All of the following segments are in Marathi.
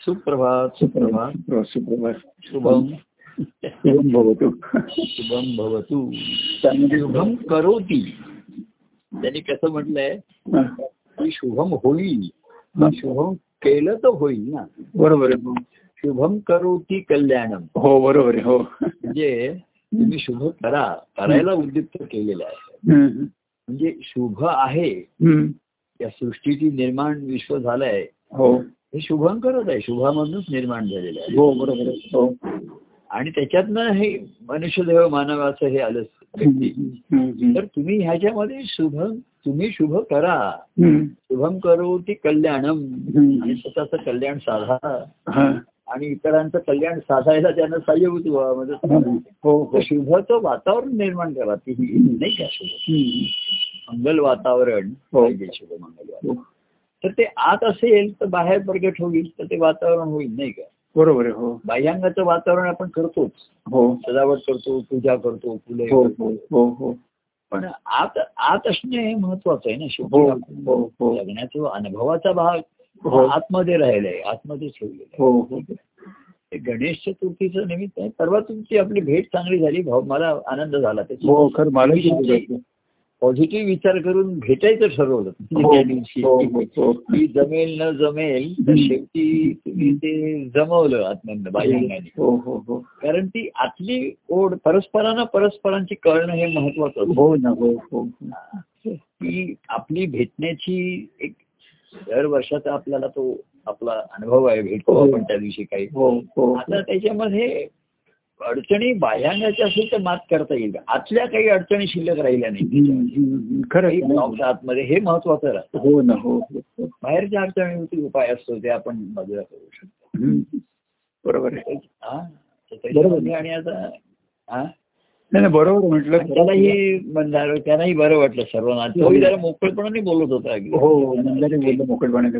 सुप्रभात सुप्रभात। सुप्रभात शुभम। शुभम भवतु। शुभम भवतु। शुभम करोती। त्यांनी कसं म्हटलंय? की शुभम होईल शुभम केलं तर होईल ना. बरोबर आहे. शुभम करोती कल्याणम. हो बरोबर आहे हो. म्हणजे तुम्ही शुभ करा. करायला उद्युक्त केलेलं आहे. म्हणजे शुभ आहे. या सृष्टीची निर्माण विश्व झालंय. हो. हे शुभंकरच आहे. शुभामधूनच निर्माण झालेलं आहे. हो बरोबर आहे. हो. आणि त्याच्यातनं हे मनुष्यदेव मानवाचं हे आलं तर तुम्ही ह्याच्यामध्ये शुभ तुम्ही शुभ करा. शुभम करो ती कल्याणम. आणि स्वतःचं कल्याण साधा. आणि इतरांचं कल्याण साधायला त्यांना सहाय्यभूत व्हावं म्हणजे हो शुभचं वातावरण निर्माण करा. ती नाही का शुभ? मंगल वातावरण. शुभ मंगल वातावरण. तर ते आत असेल तर बाहेर प्रगट होईल तर ते वातावरण होईल नाही का? बरोबर आहे हो. बाह्यांगाचं वातावरण आपण करतोच. हो. सजावट करतो पूजा करतो फुले हो. हो हो. पण आत आत असणे हे महत्वाचं आहे ना आपण हो हो जगण्याचा अनुभवाचा भाग. आतमध्ये राहिलाय आतमध्ये ठेवलेला आहे. हो हो. ते गणेश चतुर्थीचं निमित्त आहे. परवा तुमची आपली भेट चांगली झाली. भाऊ मला आनंद झाला. त्याची पॉझिटिव्ह विचार करून भेटायचं ठरवलं. हो त्या दिवशी. हो हो की जमेल न जमेल तर. शेवटी तुम्ही ते जमवलं हो हो हो. कारण ती आतली ओढ परस्परांना परस्परांची कळणं हे महत्वाचं. हो ना हो हो. की आपली भेटण्याची एक दर वर्षाचा आपल्याला तो आपला अनुभव आहे भेटतो. आपण त्या दिवशी काही. आता त्याच्यामध्ये अडचणी बाह्यांगाच्या असेल तर मात करता येईल. आतल्या काही अडचणी शिल्लक राहिल्या नाही. खरं आतमध्ये हे महत्वाचं राहतं. हो ना हो हो, हो. बाहेरच्या अडचणीवरती उपाय असतो ते आपण बाजूला करू शकतो. बरोबर आहे. हा. आणि आता हा? नाही नाही, बरोबर म्हटलं. त्यालाही म्हणणार त्यालाही बरं वाटलं सर्वांना. तोही जरा मोकळेपणाने बोलत होता हो नंदाने बोललं मोकळपणाने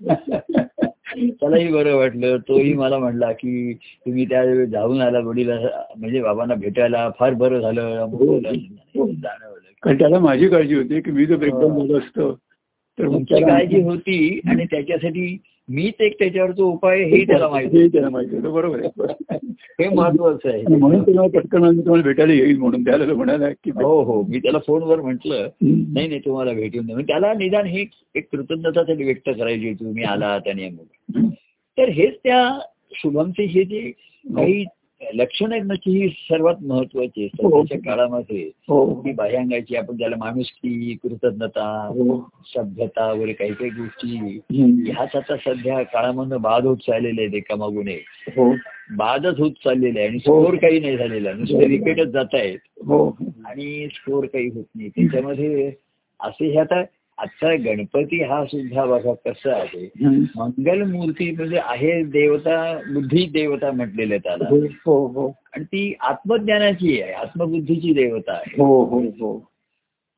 हा. त्यालाही बरं वाटलं. तोही मला म्हणला की तुम्ही त्या जाऊन आला वडील म्हणजे बाबांना भेटायला. फार बरं झालं. हो. जाणवलं कारण त्याला माझी काळजी होती की मी जर ब्रेकडाऊन झालो असतो तर तुमची काळजी होती आणि त्याच्यासाठी मीच एक त्याच्यावरचा उपाय हेही त्याला माहिती हे त्याला माहिती होतं बरोबर आहे. हे महत्वाचं आहे. म्हणून तुम्हाला पटकन तुम्हाला भेटायला येईल म्हणून. त्याला म्हणाला की हो हो. मी त्याला फोनवर म्हंटल. नाही नाही तुम्हाला भेटून दे. म्हणजे त्याला निदान ही एक कृतज्ञता तरी व्यक्त करायची तुम्ही आलात आणि. तर हेच त्या शुभमची हे जे काही लक्षणं आहेत ना की ही सर्वात महत्वाची आहे. सध्याच्या काळामध्ये हो. की बाह्यांगाची आपण त्याला माणुसकी कृतज्ञता हो. सभ्यता वगैरे काही काही गोष्टी. ह्याच आता सध्या काळामधनं बाद होत चाललेले आहेत एकामागून एक. हो. बादच होत चाललेले आहे आणि स्कोर काही नाही झालेला. नुसते विकेटच जात आहेत हो. आणि स्कोर काही होत नाही. त्याच्यामध्ये असे हे आता आजचा गणपती हा सुद्धा बघा कसा आहे. मंगल मूर्ती म्हणजे आहे देवता बुद्धी देवता म्हटलेलं त्याला. हो हो हो. आणि ती आत्मज्ञानाची आहे आत्मबुद्धीची देवता आहे. हो हो हो.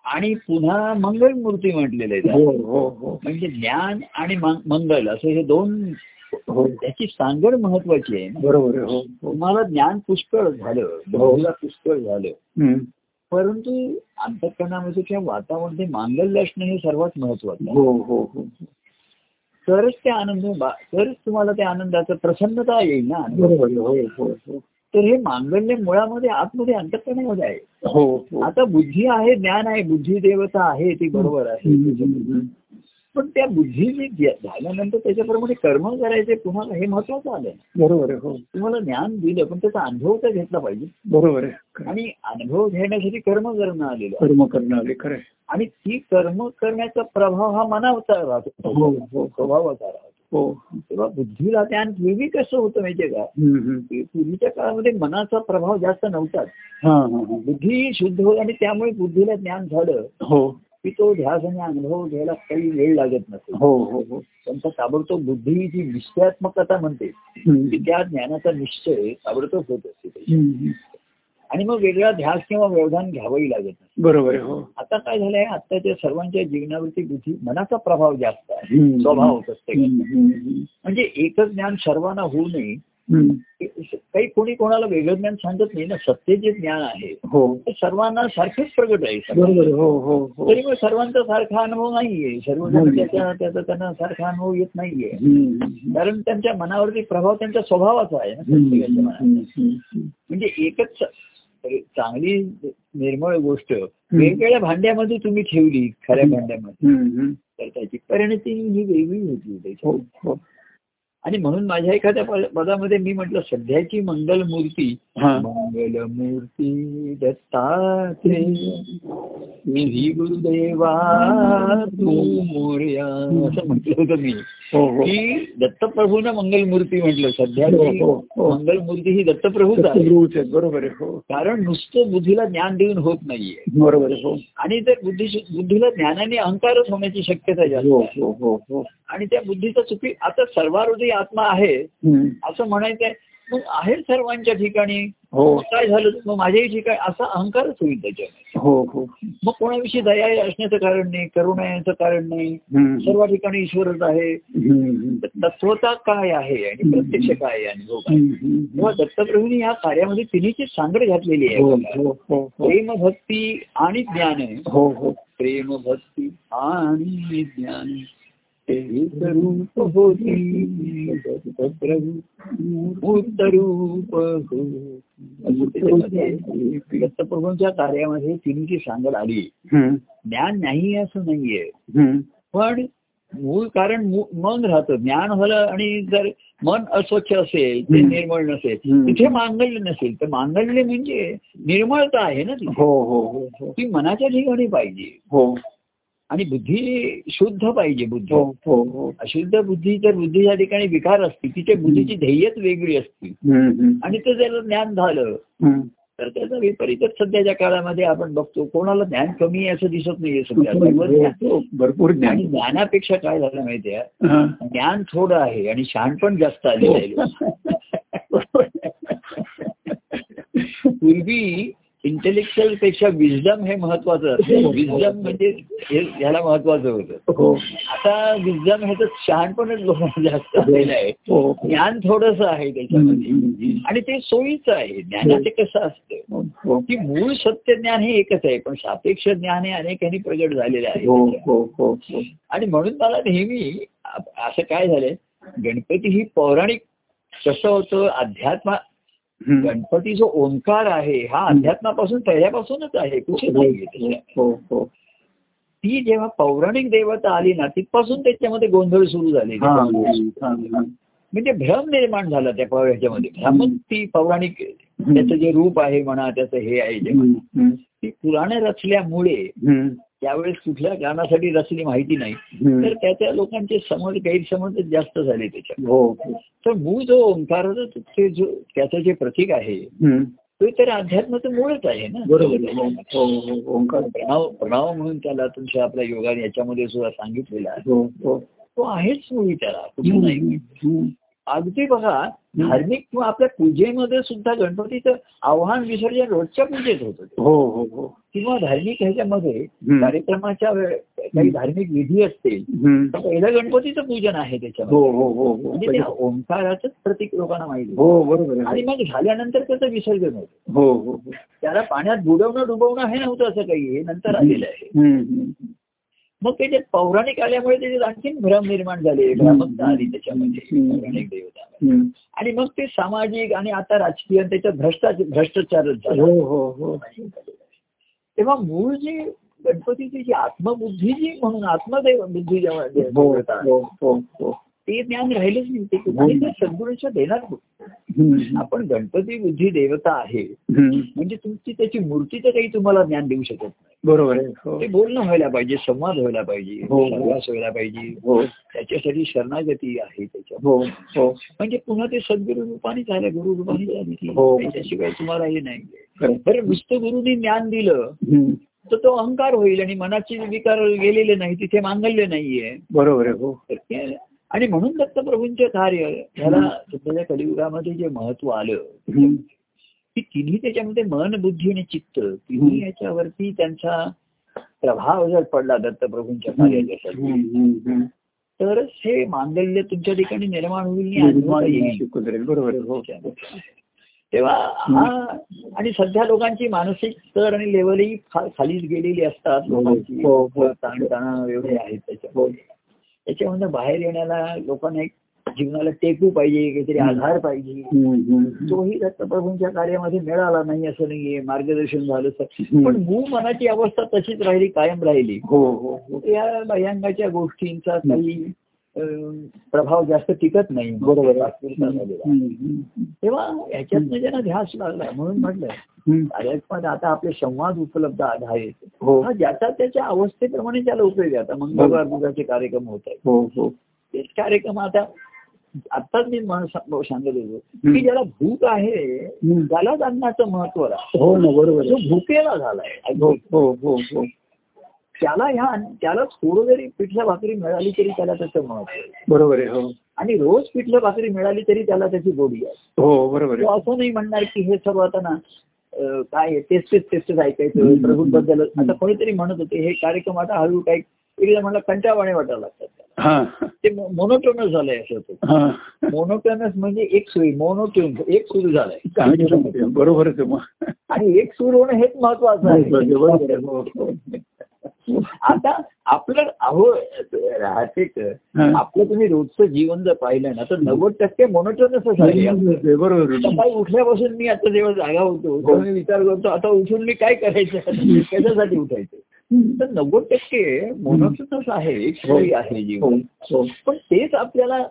आणि पुन्हा मंगल मूर्ती म्हटलेले. हो हो म्हणजे ज्ञान आणि मंगल असे हे दोन त्याची सांगड महत्वाची आहे बरोबर तुम्हाला ज्ञान पुष्कळ झालं पुष्कळ झालं. परंतु अंतकरणामध्ये किंवा वातावरणामध्ये मांगल्य असणं हे सर्वात महत्वाचं आहे. हो हो हो तरच ते आनंद तरच तुम्हाला त्या आनंदाचं प्रसन्नता येईल ना हो हो हो. तर हे मांगल्य मुळामध्ये आतमध्ये अंतकरणामध्ये आहे. हो हो. आता बुद्धी आहे ज्ञान आहे बुद्धी देवता आहे ती बरोबर आहे. पण त्या बुद्धीने जे- झाल्यानंतर त्याच्याप्रमाणे कर्म करायचे पुन्हा हे महत्वाचं आलं बरोबर आहे हो. तुम्हाला ज्ञान दिलं पण त्याचा अनुभव तर घेतला पाहिजे. बरोबर आहे. आणि अनुभव घेण्यासाठी कर्म करणं आलेलं. कर्म करणं आले खरं. आणि ती कर्म करण्याचा प्रभाव हा मनावरचा राहतो. हो हो स्वभावाचा राहतो. तेव्हा बुद्धीला ज्ञान पूर्वी कसं होतं माहितीये का? पूर्वीच्या काळामध्ये मनाचा प्रभाव जास्त नव्हताच. बुद्धी शुद्ध होत आणि त्यामुळे बुद्धीला ज्ञान झालं. हो. की तो ध्यास आणि अनुभव घ्यायला काही वेळ लागत नसेल हो हो हो त्यांचा ताबडतोब बुद्धी जी निश्चयात्मकता म्हणते त्या ज्ञानाचा निश्चय ताबडतोब होत असते. आणि मग वेगळा ध्यास किंवा व्यवधान घ्यावंही लागत नाही बरोबर हो आता काय झालंय आत्ताच्या सर्वांच्या जीवनावरती बुद्धी मनाचा प्रभाव जास्त आहे. स्वभाव हम्म, हम्म. म्हणजे एकच ज्ञान सर्वांना होऊ नये. काही कोणी कोणाला वेगळं ज्ञान सांगत नाही ना सत्य जे ज्ञान आहे हो. ते सर्वांना सारखेच प्रगट आहे. हो हो हो. तरी मग सर्वांचा सारखा अनुभव नाहीये. हम्म. त्याचा त्याचा त्यांना सारखा अनुभव येत नाहीये. कारण त्यांच्या मनावरती प्रभाव त्यांच्या स्वभावाचा आहे ना. म्हणजे एकच चांगली निर्मळ गोष्ट वेगवेगळ्या भांड्यामध्ये तुम्ही ठेवली खऱ्या भांड्यामध्ये. तर त्याची परिणती ही वेगळी होती. आणि म्हणून माझ्या एखाद्या पद- पदामध्ये मी म्हटलं सध्याची मंगल मूर्ती हा. मंगल मूर्ती दत्तात्रेय. श्री गुरुदेवा तू मोर्या. असं म्हटलं होतं मी. हो हो. की दत्तप्रभूंना मंगल मूर्ती म्हटलं. सध्याची हो, हो. मंगल मूर्ती ही दत्तप्रभूच आहे. बरोबर आहे कारण नुसतं बुद्धीला ज्ञान देऊन होत नाहीये. बरोबर आहे हो. आणि जर बुद्धी बुद्धीला ज्ञानाने अहंकारच होण्याची शक्यता जास्त आणि त्या बुद्धीचा चुकी आता सर्वारुधी आत्मा आहे. असं म्हणायचंय. मग आहे सर्वांच्या ठिकाणी हो. काय झालं? मग माझ्याही ठिकाणी असा अहंकारच होईल त्याच्यामध्ये. हो हो. मग कोणाविषयी दया असण्याचं कारण नाही करुणा याचं कारण नाही. सर्व ठिकाणी ईश्वरच आहे. तत्वता काय आहे आणि प्रत्यक्ष काय आहे अनुभव काय? हम्म. तेव्हा दत्तप्रभूंनी या कार्यामध्ये तिन्हीची सांगड घातलेली हो आहे. हो हो हो प्रेम भक्ती आणि ज्ञान. हो हो. प्रेम भक्ती आणि ज्ञान. रूप होती दत्तप्रभूंच्या कार्यामध्ये तिन्हीची सांगड आली. ज्ञान नाही असं नाहीये. पण मूळ कारण मन राहतं ज्ञान झालं आणि जर मन अस्वच्छ असेल ते. निर्मळ नसेल. तिथे मांगल्य नसेल तर मांगल्य म्हणजे निर्मळता आहे ना तिथे हो हो हो हो ती मनाच्या ठिकाणी पाहिजे हो आणि बुद्धी शुद्ध पाहिजे बुद्धी. हो हो हो. अशुद्ध बुद्धी जर बुद्धीच्या ठिकाणी विकार असते तिथे बुद्धीची ध्येयच वेगळी असते. आणि ते जर ज्ञान झालं. तर त्याचा विपरीतच सध्याच्या काळामध्ये आपण बघतो कोणाला ज्ञान कमी आहे असं दिसत नाहीये सध्या. भरपूर ज्ञान. ज्ञानापेक्षा काय झालं माहितीये. ज्ञान थोडं आहे आणि शहाणपण जास्त आलेलं आहे. पूर्वी इंटेलेक्च्युअलपेक्षा विजडम हे महत्वाचं असतं. विजडम म्हणजे हे ह्याला महत्वाचं होतं. हो. आता विजडम ह्याचं शहाणपणच लोकांना जास्त आहे. हो. ज्ञान थोडस आहे त्याच्यामध्ये. आणि ते सोयीचं आहे. ज्ञानाचे कसं असतं? हो. की मूळ सत्य ज्ञान हे एकच आहे. पण सापेक्ष ज्ञान हे अनेकांनी प्रगट झालेलं आहे. हो हो हो हो. आणि म्हणून मला नेहमी असं काय झालंय? गणपती ही पौराणिक कसं होतं? अध्यात्म. गणपती जो ओंकार आहे हा अध्यात्मापासून पहिल्यापासूनच आहे कुठे त्याच्यात. हो हो ती जेव्हा पौराणिक देवता आली ना तिथपासून त्याच्यामध्ये गोंधळ सुरू झाले हा, हा, हा. म्हणजे भ्रम निर्माण झाला त्या ह्याच्यामध्ये. भ्रमच ती पौराणिक त्याचं जे रूप आहे म्हणा त्याचं हे आहे जे ती पुराणे रचल्यामुळे त्यावेळेस कुठल्या गाण्यासाठी रचली माहिती नाही. तर त्याच्या लोकांचे समज गैरसमज जास्त झाले त्याच्यात हो. तर मूळ जो ओंकाराचं ते जो त्याचं जे प्रतीक आहे. ते तर अध्यात्माचं मूळच आहे ना बरोबर. हो हो ओंकार प्रणव प्रणव म्हणून त्याला तुमच्या आपल्या योगाने याच्यामध्ये सुद्धा सांगितलेला आहे तो आहेच मुळी त्याला कुठं नाही. अगदी बघा धार्मिक किंवा आपल्या पूजेमध्ये सुद्धा गणपतीचं आव्हान विसर्जन रोजच्या पूजेत होतं. हो हो हो. किंवा धार्मिक ह्याच्यामध्ये. कार्यक्रमाच्या काही धार्मिक विधी असतील. तर पहिलं गणपतीचं पूजन आहे त्याच्यामध्ये. हो हो हो म्हणजे ओंकाराचंच प्रतीक लोकांना माहिती हो बरोबर आणि मग झाल्यानंतर त्याचं विसर्जन होतं. हो त्याला पाण्यात बुडवणं डुबवणं हे नव्हतं असं काही हे नंतर आलेलं आहे. मग त्याच्यात पौराणिक आल्यामुळे त्याच्यात आणखीन भ्रम निर्माण झाले भ्रामकता आली त्याच्यामध्ये. पौराणिक देवता. आणि मग ते सामाजिक आणि आता राजकीय त्याच्यात भ्रष्टाचार भ्रष्टाचारच झाला. हो हो हो. तेव्हा मूळ जी गणपतीची जी आत्मबुद्धी जी म्हणून आत्मदेव बुद्धी जेव्हा ते ज्ञान राहिलंच नाही ते सद्गुरूंच्या देणार? हम्म. आपण गणपती बुद्धी देवता आहे. म्हणजे तुमची त्याची मूर्तीचं काही तुम्हाला ज्ञान देऊ शकत नाही बरोबर आहे हो ते बोलणं व्हायला पाहिजे संवाद व्हायला पाहिजे हो. सहवास व्हायला पाहिजे हो त्याच्यासाठी शरणागती आहे त्याच्या हो हो म्हणजे पुन्हा ते सद्गुरु रूपाने झालं गुरु रूपाने झाली हो. त्याच्याशिवाय तुम्हाला हे नाही. बरं नुसतं गुरुनी ज्ञान दिलं. तर तो अहंकार होईल आणि मनाचे विकार गेलेले नाही तिथे मांगल्य नाहीये बरोबर आहे हो तर आणि म्हणून दत्तप्रभूंचे कार्य ह्याला सध्याच्या कलियुगामध्ये जे महत्त्व आलं. की तिन्ही त्याच्यामध्ये मन बुद्धी आणि चित्त तिन्ही याच्यावरती त्यांचा प्रभाव जर पडला दत्तप्रभूंच्या. हम्म. तरच हे मांडल्य तुमच्या ठिकाणी निर्माण होईल बरोबर. हो. तेव्हा हा आणि सध्या लोकांची मानसिक स्तर आणि लेवलही खालीच गेलेली असतात. लोकांची हो, हो. ताणतणाव एवढे आहेत त्याच्यामध्ये. त्याच्यामध्ये बाहेर येण्याला लोकांना एक जीवनाला टेकू पाहिजे काहीतरी आधार पाहिजे. तोही दत्तप्रभूंच्या कार्यामध्ये मिळाला नाही असं नाहीये मार्गदर्शन झालं. पण मूळ मनाची अवस्था तशीच राहिली कायम राहिली. हो हो हो. या भयंगाच्या गोष्टींचा काही प्रभाव जास्त टिकत नाही. बरोबर आहे. तेव्हा ह्याच्यातनं ज्यांना ध्यास लागला म्हणून म्हटलं. कार्यात्मक आता आपले संवाद उपलब्ध आहेत हो. हा ज्याचा त्याच्या अवस्थेप्रमाणे त्याला उपयोग आहे. आता मंगळवार बुधाचे कार्यक्रम होत आहेत. हो हो. तेच कार्यक्रम आता आत्ताच मी सांगत होतो की ज्याला भूक आहे. त्यालाच अन्नाचं महत्त्व आहे. आहे. भुकेला झालाय त्याला ह्या त्याला थोडं जरी पिठल्या भाकरी मिळाली तरी त्याला त्याचं महत्त्व आहे. बरोबर आहे हो. आणि रोज पिठलं भाकरी मिळाली तरी त्याला त्याची गोडी आहे. हो बरोबर असं नाही म्हणणार की हे सर्व आता ना काय तेच तेच तेच ऐकायचं प्रभूबद्दल आता कोणीतरी म्हणत होते हे कार्यक्रम आता हळू काय एकदा म्हणलं कंटाळवाणे वाटायला लागतात. हा. ते मोनोटोनस झालंय असं होतं. मोनोटोनस म्हणजे एक सुई मोनोट्यून एक सुरू झालाय. मग. आणि एक सुरू होणं हेच महत्वाचं आहे. बरोबर. आता आपलं अहो राहते हा. आपलं तुम्ही रोजचं जीवन जर पाहिलं ना तर नव्वद टक्के मोनोटोनसच आहे बरोबर. सकाळी उठल्यापासून मी आता जेव्हा जागा होतो तेव्हा मी विचार करतो आता उठून मी काय करायचं? कशासाठी उठायचं? तर नव्वद टक्के मोनोटोनस आहे एक सोयी आहे हो, जीवन. हो. पण तेच आपल्याला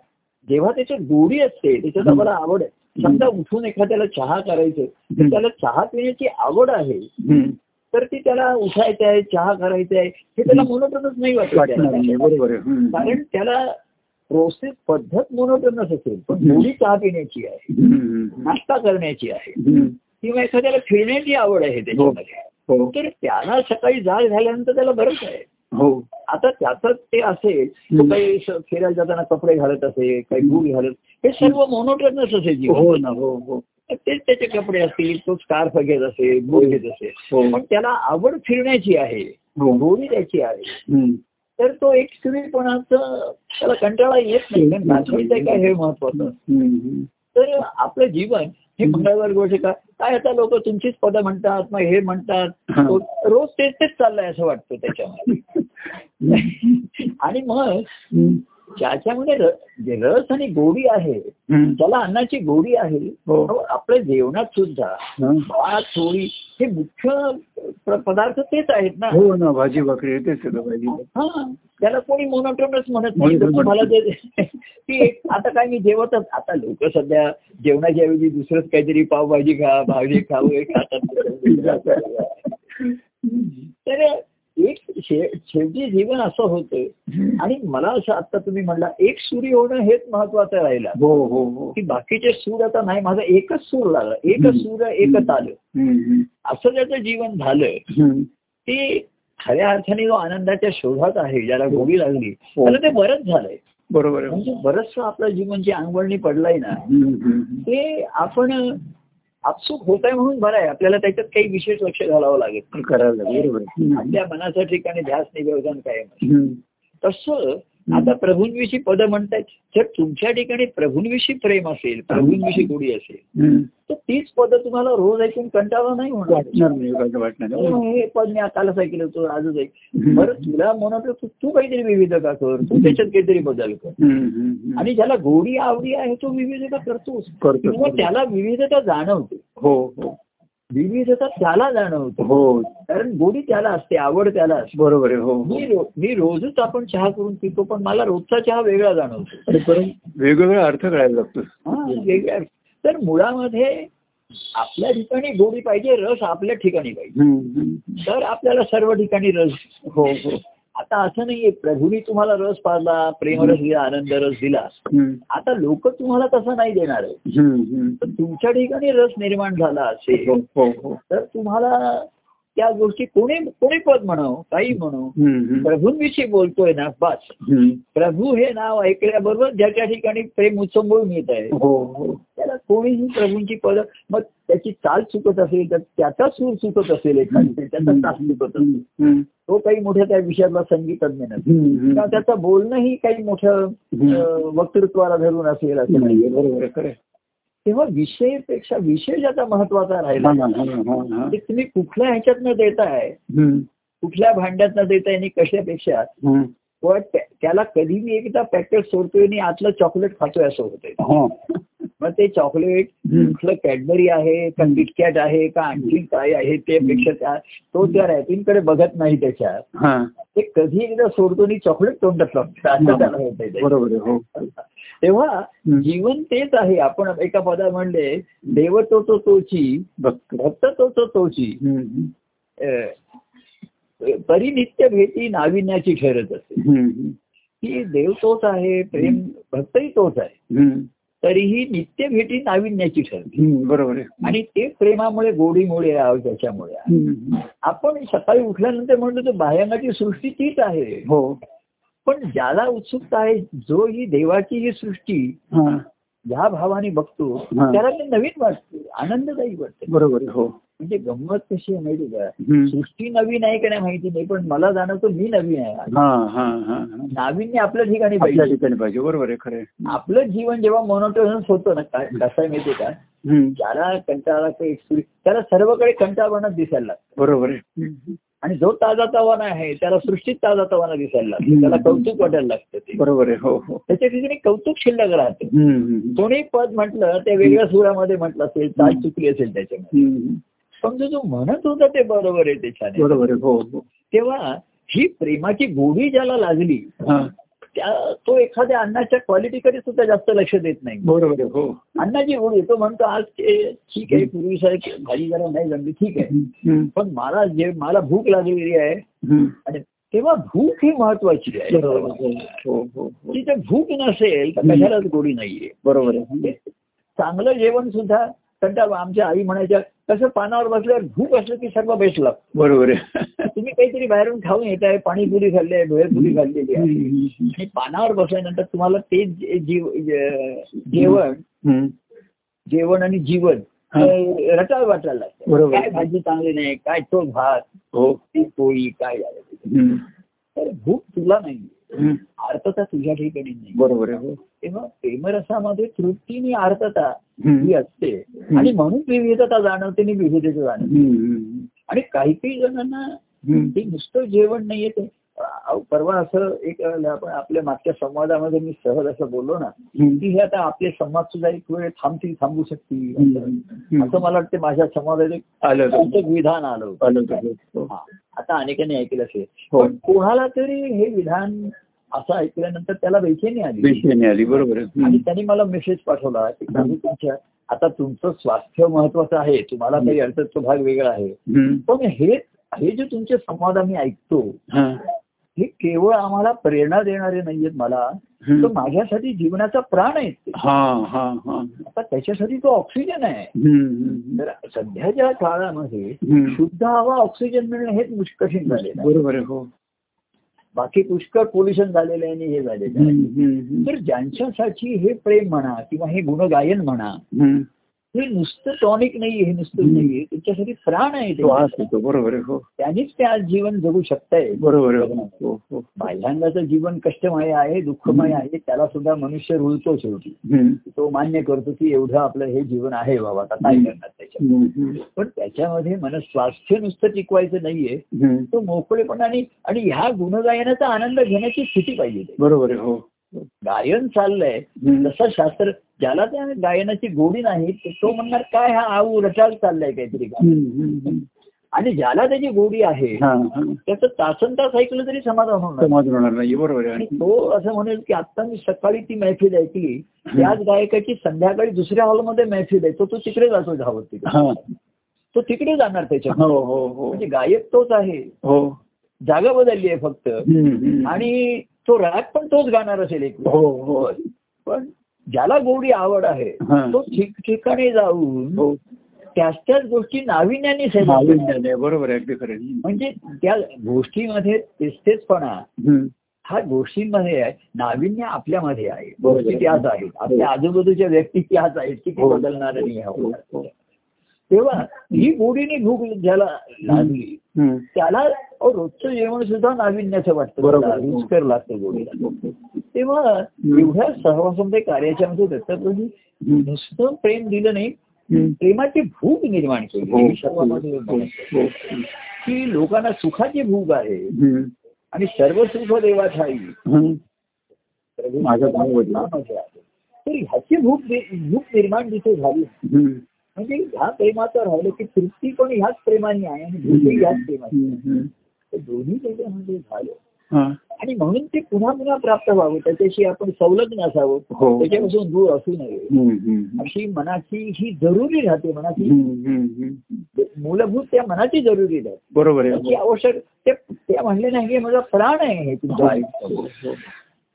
जेव्हा त्याच्यात गोडी असते त्याच्यात आम्हाला आवड आहे. समजा उठून एखाद्याला चहा करायचं तर त्याला चहा पिण्याची आवड आहे. तर ती त्याला उठायचं आहे चहा करायचं आहे. हे त्याला मोनोटोनच नाही वाटत. बरोबर. कारण त्याला प्रोसेस पद्धत मोनोटोनस असेल. पण गोडी चहा पिण्याची आहे. नाश्ता करण्याची आहे. किंवा एखाद्याला फिरण्याची आवड आहे त्याच्यामध्ये. हो. तर त्याला सकाळी जाग झाल्यानंतर त्याला बरंच आहे. हो. आता त्याचं ते असेल तो. काही फिरायला जाताना कपडे घालत असेल काही बूट घालत हे सर्व मोनोटोनस असेल जीवन. हो ना हो हो. तेच त्याचे कपडे असतील तो स्कार्फ घेत असेल बूट घेत असेल. हो. पण त्याला आवड फिरण्याची आहे हो. गोडी त्याची आहे. तर तो एक स्त्रीपणाचं त्याला कंटाळा येत नाही. काय हे महत्वाचं. तर आपलं जीवन हे मंगळवार गोष्ट का? काय आता लोक तुमचीच पदं म्हणतात मग हे म्हणतात. हा. रोज तेच तेच चाललंय असं वाटतं त्याच्यामध्ये. आणि मग. ज्याच्यामध्ये रस आणि गोडी आहे. ज्याला अन्नाची गोडी आहे हो. आपल्या जेवणात सुद्धा. भात पोळी हे मुख्य पदार्थ तेच आहेत ना हो ना भाजी भाकरी तेच हा त्याला कोणी मोनोटोनच म्हणत नाही जे ती आता काय मी जेवतच आता लोक सध्या जेवणाच्या ऐवजी दुसरंच काहीतरी पावभाजी खा भाजी खाऊ हे खातात तर एक शेवटी जीवन असं होतं आणि मला असं आता तुम्ही म्हणला एक सुरी होणं हेच महत्वाचं राहिलं. हो हो हो. की बाकीचे सूर आता नाही माझा एकच सूर लागला. एकच सूर एकच आलं. असं त्याचं जीवन झालं. की खऱ्या अर्थाने जो आनंदाच्या शोधात आहे ज्याला गोडी लागली हो. त्याला ते बरंच झालंय. बरोबर म्हणजे बरंचसं आपलं जीवन जे अंगवळणी पडलंय ना. ते आपण आपसुक होत आहे म्हणून बरं आहे आपल्याला त्याच्यात काही विशेष लक्ष घालावं लागेल करायला लागेल. आपल्या मनाच्या ठिकाणी ध्यास निवेदन हम्म. तसं आता प्रभूंविषयी पद म्हणतायत जर तुमच्या ठिकाणी प्रभूंविषयी प्रेम असेल प्रभूंविषयी गोडी असेल. तर तीच पद तुम्हाला रोज ऐकून कंटाळा नाही होणार. हो, हे पद मी कालच ऐकलं होतं आजच ऐक. बरं तुला म्हणत तू काहीतरी विविधता कर तू त्याच्यात काहीतरी बदल कर. आणि ज्याला गोडी आवडी आहे तो विविधता करतोच करतो. त्याला विविधता जाणवते हो हो विविधता त्याला जाणवते. हो. कारण गोडी त्याला असते आवड त्याला असते. बरोबर आहे हो हो. मी रो- मी रोजच आपण चहा करून पितो पण मला रोजचा चहा वेगळा जाणवतो. आणि परत वेगवेगळा अर्थ कळायला लागतो. हा वेगळा तर मुळामध्ये आपल्या ठिकाणी गोडी पाहिजे रस आपल्या ठिकाणी पाहिजे. हम्म. हम्म. तर आपल्याला सर्व ठिकाणी रस. हो हो. आता असं नाहीये. प्रभूने तुम्हाला रस पाजला प्रेमरस दिला आनंद रस दिला. आता लोक तुम्हाला तसं नाही देणार. आहे तुमच्या ठिकाणी रस निर्माण झाला असेल हो हो हो. तर तुम्हाला त्या गोष्टी कोणी कोणी पद म्हणाव काही म्हणू. प्रभूंविषयी बोलतोय ना बस. प्रभू हे नाव ऐकल्याबरोबर ज्याच्या ठिकाणी प्रेम उत्संबळून येत आहे. हो हो. त्याला कोणीही प्रभूंची पद मग त्याची चाल चुकत असेल तर त्याचा सूर चुकत असेल एखादी त्याचा तास चुकत असेल. तो काही मोठ्या त्या विषयातला संगीतज्ञ नसेल. त्याचं बोलणंही काही मोठं वक्तृत्वाला धरून असेल असं नाही नाही, बरोबर. तेव्हा विषयपेक्षा विषय ज्याचा महत्त्वाचा राहिला. ते तुम्ही कुठल्या ह्याच्यातनं देताय हम्म. कुठल्या भांड्यातनं देताय आणि कशापेक्षा त्याला कधी मी एकदा पॅकेट सोडतोय आणि आतलं चॉकलेट खातोय असं होतंय हा. मग ते चॉकलेट. कुठलं कॅडबरी आहे का किटकॅट आहे का आणखी काय आहे ते पेक्षा त्या तो त्या रॅपिंगकडे बघत नाही त्याच्यात. हा. ते कधी एकदा सोडतो आणि चॉकलेट तोंडात लागतं. बरोबर हो. तेव्हा जीवन तेच आहे. आपण एका पदा म्हणले देव तो तो तोची भक्त तो तो तोची. परिनित्य भेटी नाविन्याची ठरत असते. की देव तोच आहे प्रेम भक्तही तोच आहे. तरीही नित्य भेटी नाविन्याची ठरते हम्म. बरोबर आणि ते प्रेमामुळे गोडीमुळे त्याच्यामुळे. आपण सकाळी उठल्यानंतर म्हणतो तर बाह्यांगाची सृष्टी तीच आहे. हो. पण ज्याला उत्सुकता आहे जो ही देवाची ही सृष्टी हा. ज्या भावाने बघतो. त्याला ते नवीन वाटते आनंददायी वाटते. बरोबर हो. म्हणजे गंमत कशी आहे माहिती का. सृष्टी नवीन आहे का नाही माहिती नाही पण मला जाणवतो मी नवीन आहे. हा हा हा. हा. नाविन्य आपल्या ठिकाणी पाहिजे. बरोबर आहे खरं. आपलं जीवन जेव्हा मोनोटोनस होतं ना काय कसं आहे माहिती का. ज्याला कंटाळा त्याला सर्वकडे कंटाळवाणच दिसायला लागतं. बरोबर आहे. आणि जो ताजा तवाना आहे त्याला सृष्टीत ताजा तवाना दिसायला लागतो. त्याला कौतुक वाटायला लागतं ते. बरोबर आहे हो हो. त्याच्या ठिकाणी कौतुक शिल्लक राहतं. कोणी पद म्हटलं ते वेगळ्या सुरामध्ये म्हटलं असेल ताल चुकली असेल त्याच्यामध्ये. पण जो म्हणत होता ते बरोबर आहे त्याच्याने. बरोबर आहे हो हो. तेव्हा ही प्रेमाची गोडी ज्याला लागली हा. त्या तो एखाद्या अन्नाच्या क्वालिटीकडे सुद्धा जास्त लक्ष देत नाही. बरोबर हो. अन्नाची गोडी तो म्हणतो आज ते ठीक आहे पूर्वीसारखी भाजी जरा नाही जमली ठीक आहे. पण मला जे मला भूक लागलेली आहे. आणि तेव्हा भूक ही महत्वाची आहे. हो हो हो. ती जर भूक नसेल तर कशालाच गोडी नाहीये. बरोबर आहे चांगलं जेवण सुद्धा कंटाळा आमच्या आई म्हणायच्या कसं पानावर बसल्यावर भूक असलं की सर्व बेस्ट लागतं बरोबर आहे तुम्ही काहीतरी बाहेरून खाऊन येत आहे पाणीपुरी खाल्ली आहे भेळपुरी खाल्लेली आहे. आणि पानावर बसल्यानंतर तुम्हाला ते जीव जेवण. जेवण आणि जीवन रटाळ वाटायला लागतं बरोबर. काय भाजी चांगली नाही काय तो भात हो पोळी काय. तर भूक तुला नाही अर्थता तुझ्या ठिकाणी नाही बरोबर आहे तेव्हा प्रेमरसामध्ये तृप्ती आणि अर्थता हम्म. ही असते आणि म्हणून विविधता जाणवते आणि विविधता जाणवते. आणि काही काही जणांना. ते नुसतं जेवण नाहीये ते परवा असं एक आपण आपल्या मागच्या संवादामध्ये मी सहज असं बोललो ना. की हे आता आपले संवाद सुद्धा एक वेळ थांबतील थांबू शकतील. असं मला वाटतं माझ्या संवादात एक विधान आलं. हा. आता अनेकांनी ऐकलं असेल हो. पण कोणाला तरी हे विधान असं ऐकल्यानंतर त्याला बेचैनी आली बेचैनी आली बरोबर आणि. त्यांनी मला मेसेज पाठवला की तुमच्या आता तुमचं स्वास्थ्य महत्वाचं आहे तुम्हाला काही अडचण तो भाग वेगळा आहे. पण हे हे जे तुमचे संवाद आम्ही ऐकतो हा. केवळ आम्हाला प्रेरणा देणारे नाहीयेत मला हम्म. माझ्यासाठी जीवनाचा प्राण आहे ते. हा हा हा आता त्याच्यासाठी तो ऑक्सिजन आहे. तर सध्याच्या काळामध्ये. शुद्ध हवा ऑक्सिजन मिळणं हेच झालेलं आहे बरोबर हो बाकी पुष्कळ पोल्युशन झालेलं आहे आणि हे झालेलं आहे. तर ज्यांच्यासाठी हे प्रेम म्हणा किंवा हे गुणगायन म्हणा. हे नुसतं टॉनिक नाहीये हे नुसतं नाहीये. त्यांच्यासाठी प्राण आहे बरोबर हो. त्यांनीच ते आज जीवन जगू शकताय. बरोबर आहे हो हो. बाह्यांगाचं जीवन कष्टमय आहे दुःखमय आहे त्याला सुद्धा मनुष्य रुळतो शेवटी. तो मान्य करतो की एवढं आपलं हे जीवन आहे बाबा आता काय करणार त्याच्यात. पण त्याच्यामध्ये मन स्वास्थ्य नुसतं टिकवायचं नाहीये. तो मोकळेपणाने आणि ह्या गुणगायनाचा आनंद घेण्याची स्थिती पाहिजे. बरोबर आहे हो. गायन चाललंय. तसं शास्त्र ज्याला त्या गायनाची गोडी नाही तो म्हणणार काय हा आऊ रटाळ चाललाय काहीतरी. हम्म. आणि ज्याला त्याची गोडी आहे त्याचं तासन तास ऐकलं तरी समाधान होणार. समाज होणार नाही बरोबर आणि तो असं म्हणेल की आता मी सकाळी ती मैफिल ऐकली त्याच गायकाची संध्याकाळी दुसऱ्या हॉलमध्ये मैफिल आहे तो तो तिकडे जातो धावत तिकडे. तो तिकडे जाणार त्याच्या हो हो हो. म्हणजे गायक तोच आहे. हो. जागा बदलली आहे फक्त. आणि तो रॅप पण तोच गाणार असेल एक. हो हो पण ज्याला गोडी आवड आहे. तो ठिकठिकाणी जाऊन हो त्याच त्याच गोष्टी नाविन्याने सेवा नाविन्य करतो. नाही, बरोबर आहे अगदी खरं. म्हणजे त्या गोष्टीमध्ये तेच तेचपणा हम्म. हा गोष्टींमध्ये आहे नाविन्य आपल्यामध्ये आहे. गोष्टी त्याच आहेत आपल्या आजूबाजूच्या व्यक्ती त्याच आहेत की ते. बदलणार नाही. तेव्हा ही गोडीने भूक ज्याला लागली. त्याला रोजचं जेवण सुद्धा नाविन्याचं वाटतं बरोबर. रुचकर लागतं गोडीला तेव्हा एवढ्या सहवासमध्ये कार्याच्या मध्ये दत्तप्रभू. नुसतं प्रेम दिलं नाही. प्रेमाची भूक निर्माण केली हो, ही हो. की लोकांना सुखाची भूक आहे. आणि सर्व सुख देवा ठाई हम्म. प्रभू माझं नाव वडिल. नामाचे आहे. तर ह्याची भूक भूक निर्माण जिथे झाली. म्हणजे ह्या प्रेमाचं राहिलं की तृप्ती पण ह्याच प्रेमाने आहे आणि भूकही ह्याच. तर दोन्ही त्याच्यामध्ये झालं हा. आणि म्हणून ते पुन्हा पुन्हा प्राप्त व्हावं त्याच्याशी आपण संलग्न असावं हो त्याच्यापासून दूर असू नये. अशी मनाची ही जरुरी राहते मनाची. मूलभूत त्या मनाची जरुरी राहते बरोबर आवश्यक ते म्हणले नाही माझा प्राण आहे हे तुमचं हो.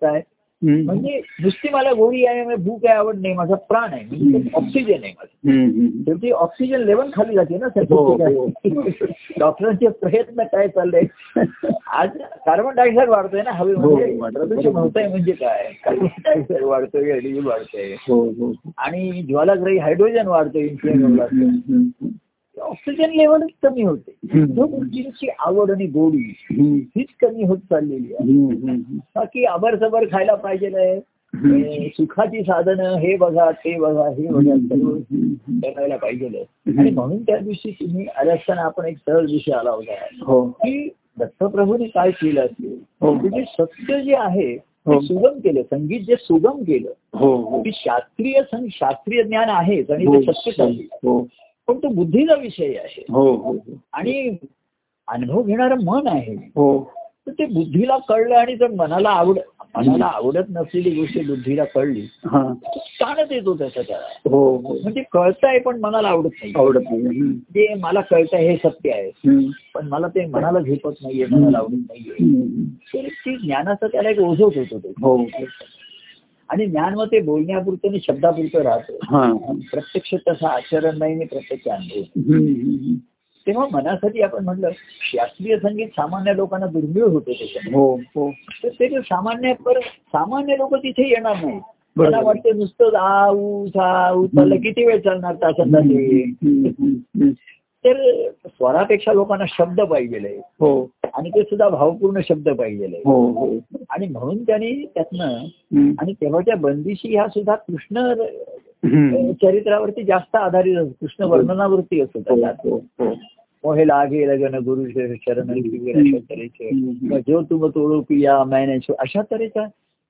काय. म्हणजे नुसती मला गोळी आहे मला भूक आहे आवड नाही माझा प्राण आहे म्हणजे ऑक्सिजन आहे माझं. शेवटी ऑक्सिजन लेवल खाली जाते ना हो, हो. डॉक्टरांचे प्रयत्न काय चाललंय आज कार्बन डायऑक्साईड वाढतोय ना हो, हवेमध्ये वाढतोय. प्रदूषण होतंय म्हणजे काय? कार्बन डायऑक्साईड वाढतोय एलईडी वाढतंय. हो आणि ज्वालाग्रही हायड्रोजन वाढतोय इन्फ्लुएन्स वाढतोय. ऑक्सिजन लेवलच कमी होते. जो गोष्टींची आवड आणि गोडी. हीच कमी होत चाललेली आहे. बाकी आबर सबर खायला पाहिजे आहे. सुखाची साधनं हे बघा ते बघा हे बघा सर्व. करायला पाहिजे आणि म्हणून त्या दिवशी तुम्ही आले असताना आपण एक सहज विषय आला होता हो. की दत्तप्रभूने काय केलं असेल? हो. की जे सत्य जे आहे हो. सुगम केलं. संगीत जे सुगम केलं हो की शास्त्रीय सं शास्त्रीय ज्ञान आहेच आणि ते सत्यच आहे. पण तो बुद्धीचा विषय आहे. हो हो आणि अनुभव घेणारं मन आहे. हो. तर ते बुद्धीला कळलं आणि जर मनाला आवड मनाला आवडत नसलेली गोष्ट बुद्धीला कळली हा. ताणच येतो त्याचा त्याला. हो हो. म्हणजे कळतंय पण मनाला आवडत नाही. आवडत नाही. जे मला कळतंय हे सत्य आहे. पण मला ते मनाला झेपत नाहीये मनाला आवडत नाहीये. तर ती ज्ञानाचा त्याला एक ओझवत होतो ते. हो. आणि ज्ञान मग ते बोलण्यापुरतं आणि शब्दापुरतं राहतं. हा. प्रत्यक्ष तसं आचरण नाही आणि प्रत्यक्ष अनुभव. तेव्हा मनासाठी आपण म्हटलं शास्त्रीय संगीत सामान्य लोकांना दुर्मिळ होते त्याच्यात हो हो. तर ते सामान्य पर सामान्य लोक तिथे येणार नाही. मला वाटतं नुसतं आऊ साऊ चाललं किती वेळ चालणार तासन. तर स्वरापेक्षा लोकांना शब्द पाहिजे हो. आणि ते सुद्धा भावपूर्ण शब्द पाहिजे हो हो. आणि म्हणून त्यांनी त्यातनं. आणि तेव्हाच्या बंदिशी ह्या सुद्धा कृष्ण. चरित्रावरती जास्त आधारित असत. कृष्ण वर्णनावरती असत हो त्यात. हो हो. मोहे लागे लगन गुरु तऱ्हेचे. मग जो तुम तोडू पिया मैने छो अशा तऱ्हेच्या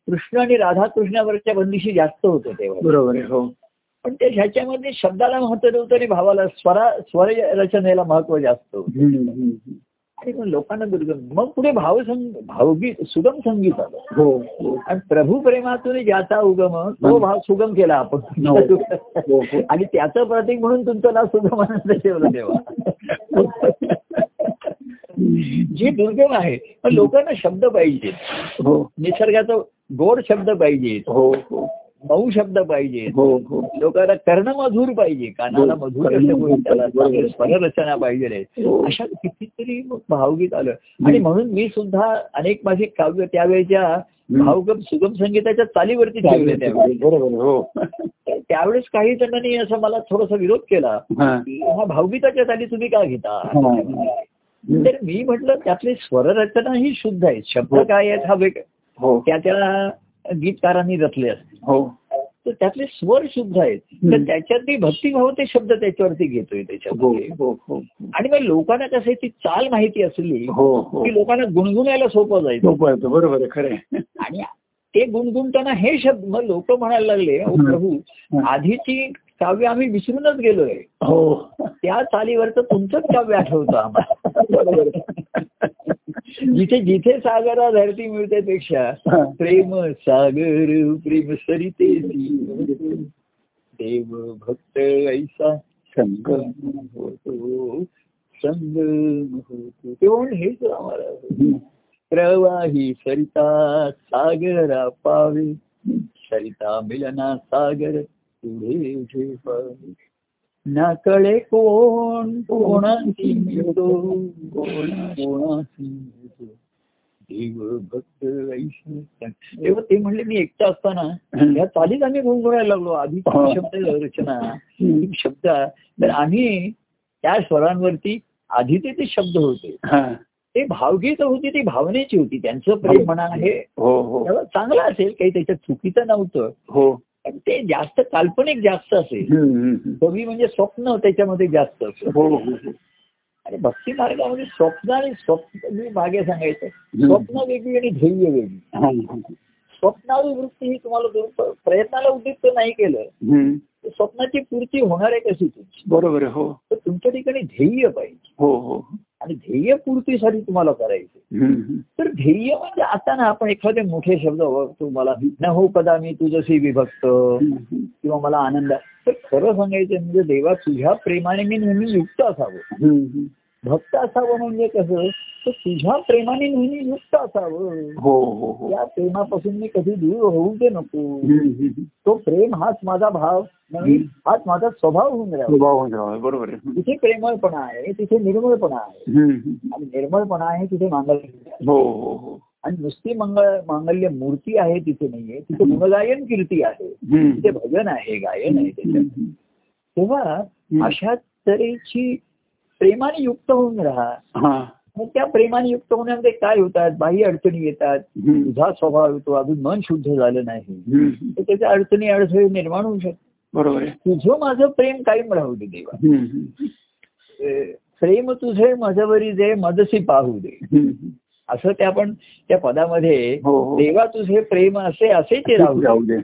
कृष्ण आणि राधाकृष्णावरच्या बंदिशी जास्त होतं तेव्हा. बरोबर हो. पण ते ह्याच्यामध्ये शब्दाला महत्त्व नव्हतं आणि भावाला स्वरा स्वर रचनेला महत्त्व जास्त होतं. लोकांना दुर्गम मग पुढे भावसंग भावगीत सुगम संगीत आलं. हो. आणि प्रभू प्रेमातून ज्याचा उगम तो भाव सुगम केला आपण. हो. हो. आणि त्याचं प्रतीक म्हणून तुमचं नाव सुगम आनंद ठेवलं तेव्हा. जे दुर्गम आहे पण लोकांना शब्द पाहिजेत. हो. निसर्गाचा गोड शब्द पाहिजेत. हो हो. मऊ शब्द पाहिजेत हो हो. लोकांना कर्ण मधुर पाहिजे. कानाला हो, मधुर त्याला स्वररचना पाहिजे. अशा कितीतरी भावगीत आलं. आणि म्हणून मी सुद्धा अनेक माझी काव्य त्यावेळेच्या भावगम सुगम संगीताच्या चालीवरती ठेवले त्यावेळी बरोबर हो. त्यावेळेस काही जणांनी असं मला थोडासा विरोध केला हा. की हा भावगीताच्या चाली तुम्ही का घेता. तर मी म्हटलं त्यातली स्वररचना ही शुद्ध आहे शब्द काय आहेत हा वेग हो. त्या त्या गीतकारांनी रचले असते हो. तर त्यातले स्वर शुद्ध आहेत. तर. त्याच्यातली भक्तिभाव ते शब्द त्याच्यावरती घेतोय हो त्याच्यामध्ये हो हो. आणि मग लोकांना कसं ती चाल माहिती असली हो हो. की लोकांना गुणगुणायला सोपं जायचं सोपं बरोबर आहे खरं. आणि ते गुणगुणताना हे शब्द मग लोक म्हणायला लागले "अहो हं. प्रभू हं. आधीची काव्य आम्ही विसरूनच गेलोय. हो. त्या चालीवरचं तुमचंच काव्य आठवतं आम्हाला. जिथे जिथे सागरा धरती मिळते पेक्षा. प्रेम सागर प्रेम सरिते देव भक्त ऐसा संगम होतो संगम होतो. हेच आम्हाला. प्रवाही सरिता सागरा पावे. सरिता मिलना सागर पुढे झेपावे ना कळे कोण कोणाशी मिळतो कोणा कोणाशी मिळतो देव भक्त तेव्हा ते म्हणले मी एकटा असताना या चालीच आम्ही गुणगुणायला लागलो आधी. शब्द रचना शब्द तर आम्ही त्या स्वरांवरती आधी ते ते शब्द होते. ते भावगीत होती ती भावनेची होती त्यांचं प्रेम म्हणा हे चांगलं असेल काही त्याच्यात चुकीचं नव्हतं हो ते जास्त काल्पनिक जास्त असेल. कवी म्हणजे स्वप्न त्याच्यामध्ये जास्त असेल. हो हो हो. आणि भक्ती मार्गामध्ये स्वप्न आणि स्वप्न मी मागे सांगायचं. स्वप्न वेगळी आणि ध्येय वेगळी. हा, हा. ही. तुम्हाला प्रयत्नाला उद्युक्त नाही केलं स्वप्नाची पूर्ती होणार आहे कशी तुमची? बरोबर आहे हो. तर तुमच्या ठिकाणी ध्येय पाहिजे. हो हो. आणि ध्येय पूर्तीसाठी तुम्हाला करायचं. तर ध्येय म्हणजे आता ना आपण एखादे मोठे शब्द बघतो मला न हो कदा मी तुझशी विभक्त. किंवा मला आनंद आहे. तर खरं सांगायचं म्हणजे देवा तुझ्या प्रेमाने मी नेहमी युक्त असावं. भक्त असावं म्हणजे कसं? तर तुझ्या प्रेमाने नेहमी युक्त असावं. हो हो हो. त्या प्रेमापासून मी कधी दूर होऊ दे नको. तो प्रेम हाच माझा भाव. नाही हाच माझा स्वभाव होऊन राहावा. बरोबर आहे. तिथे प्रेमळपणा आहे तिथे निर्मळपणा आहे. आणि निर्मळपणा आहे तिथे मांगल्य. हो हो हो. आणि नुसती मंगळ मांगल्य मूर्ती आहे तिथे नाहीये तिथे गुणगायन कीर्ती आहे. तिथे भजन आहे गायन आहे त्याच्यात. तेव्हा अशा तऱ्हेची प्रेमाने युक्त होऊन राहा. हा. मग त्या प्रेमाने युक्त होण्यामध्ये काय होतात? बाह्य अडचणी येतात. तुझा स्वभाव येतो. अजून मन शुद्ध झालं नाही. तर त्याच्या अडचणी अडथळे निर्माण होऊ शकतात. बरोबर तुझं माझं प्रेम कायम राहू दे देवा. प्रेम तुझे मजवरी दे मदसी पाहू दे. असं ते आपण त्या पदामध्ये हो हो. देवा तुझे प्रेम असे असे ते राहू दे.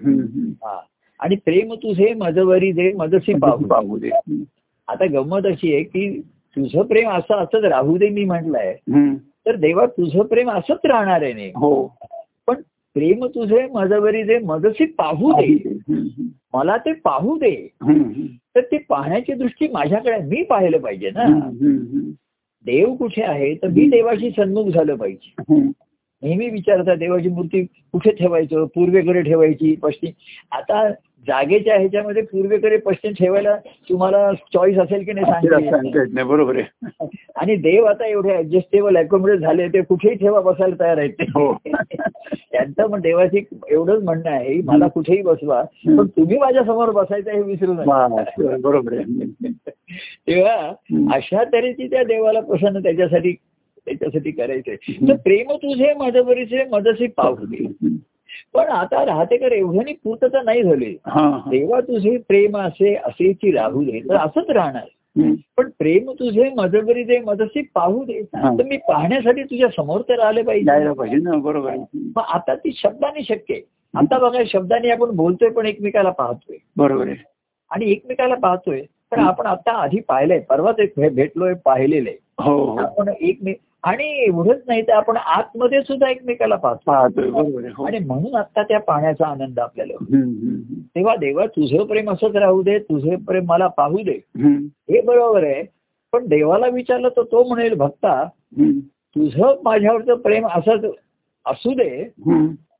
आणि प्रेम तुझे मजवरी दे मदसी पाहू दे. पाहू दे. हम्म. आता गंमत अशी आहे की तुझं प्रेम असं असंच राहू दे मी म्हटलंय. तर देवा तुझं प्रेम असंच राहणार आहे नाही हो पण प्रेम तुझे मजवरी दे मदसी पाहू दे. मला ते पाहू दे. तर ते पाहण्याची दृष्टी माझ्याकडे. मी पाहिलं पाहिजे ना. देव कुठे आहे तर मी देवाशी सन्मुख झालं पाहिजे. नेहमी विचारतात देवाची मूर्ती कुठे ठेवायचं पूर्वेकडे ठेवायची पश्चिम आता जागेच्या ह्याच्यामध्ये पूर्वेकडे पश्चिम ठेवायला तुम्हाला चॉईस असेल की नाही बरोबर आहे. आणि देव आता एवढे ऍडजस्टेबल अकोमोडेट झाले ते कुठेही ठेवा बसायला तयार आहेत. ते हो. त्यांचं पण देवाची एवढंच म्हणणं आहे मला कुठेही बसवा पण तुम्ही माझ्यासमोर बसायचं हे विसरू नका. बरोबर आहे. तेव्हा अशा तऱ्हेची त्या देवाला प्रसन्न त्याच्यासाठी त्याच्यासाठी करायचंय. तर प्रेम तुझे मदबरीचे मदसी दे पण आता राहते कर एवढ्यानी पूर्तता नाही झाली. हा हा. देवा तुझे प्रेम असे असेची राहू दे तर असंच राहणार. पण प्रेम तुझे मजबरी दे मदसी पाहू दे. तर मी पाहण्यासाठी तुझ्या समोर तर आले पाहिजे. ना बरोबर आता ती शब्दाने शक्य आहे. आता बघा शब्दाने आपण बोलतोय पण एकमेकाला पाहतोय. बरोबर आहे. आणि एकमेकाला पाहतोय पण आपण आता आधी पाहिलंय परवाच एक भेटलोय पाहिलेलं आहे हो हो. आपण एकमेक आणि एवढंच नाही तर आपण आतमध्ये सुद्धा एकमेकाला पाहतो. हो. आणि म्हणून आता त्या पाहण्याचा आनंद आपल्याला तेव्हा देवा तुझं प्रेम असंच राहू दे तुझे प्रेम मला पाहू दे. हे बरोबर आहे. पण देवाला विचारलं तर तो म्हणेल भक्ता तुझं माझ्यावरचं प्रेम असंच असू दे.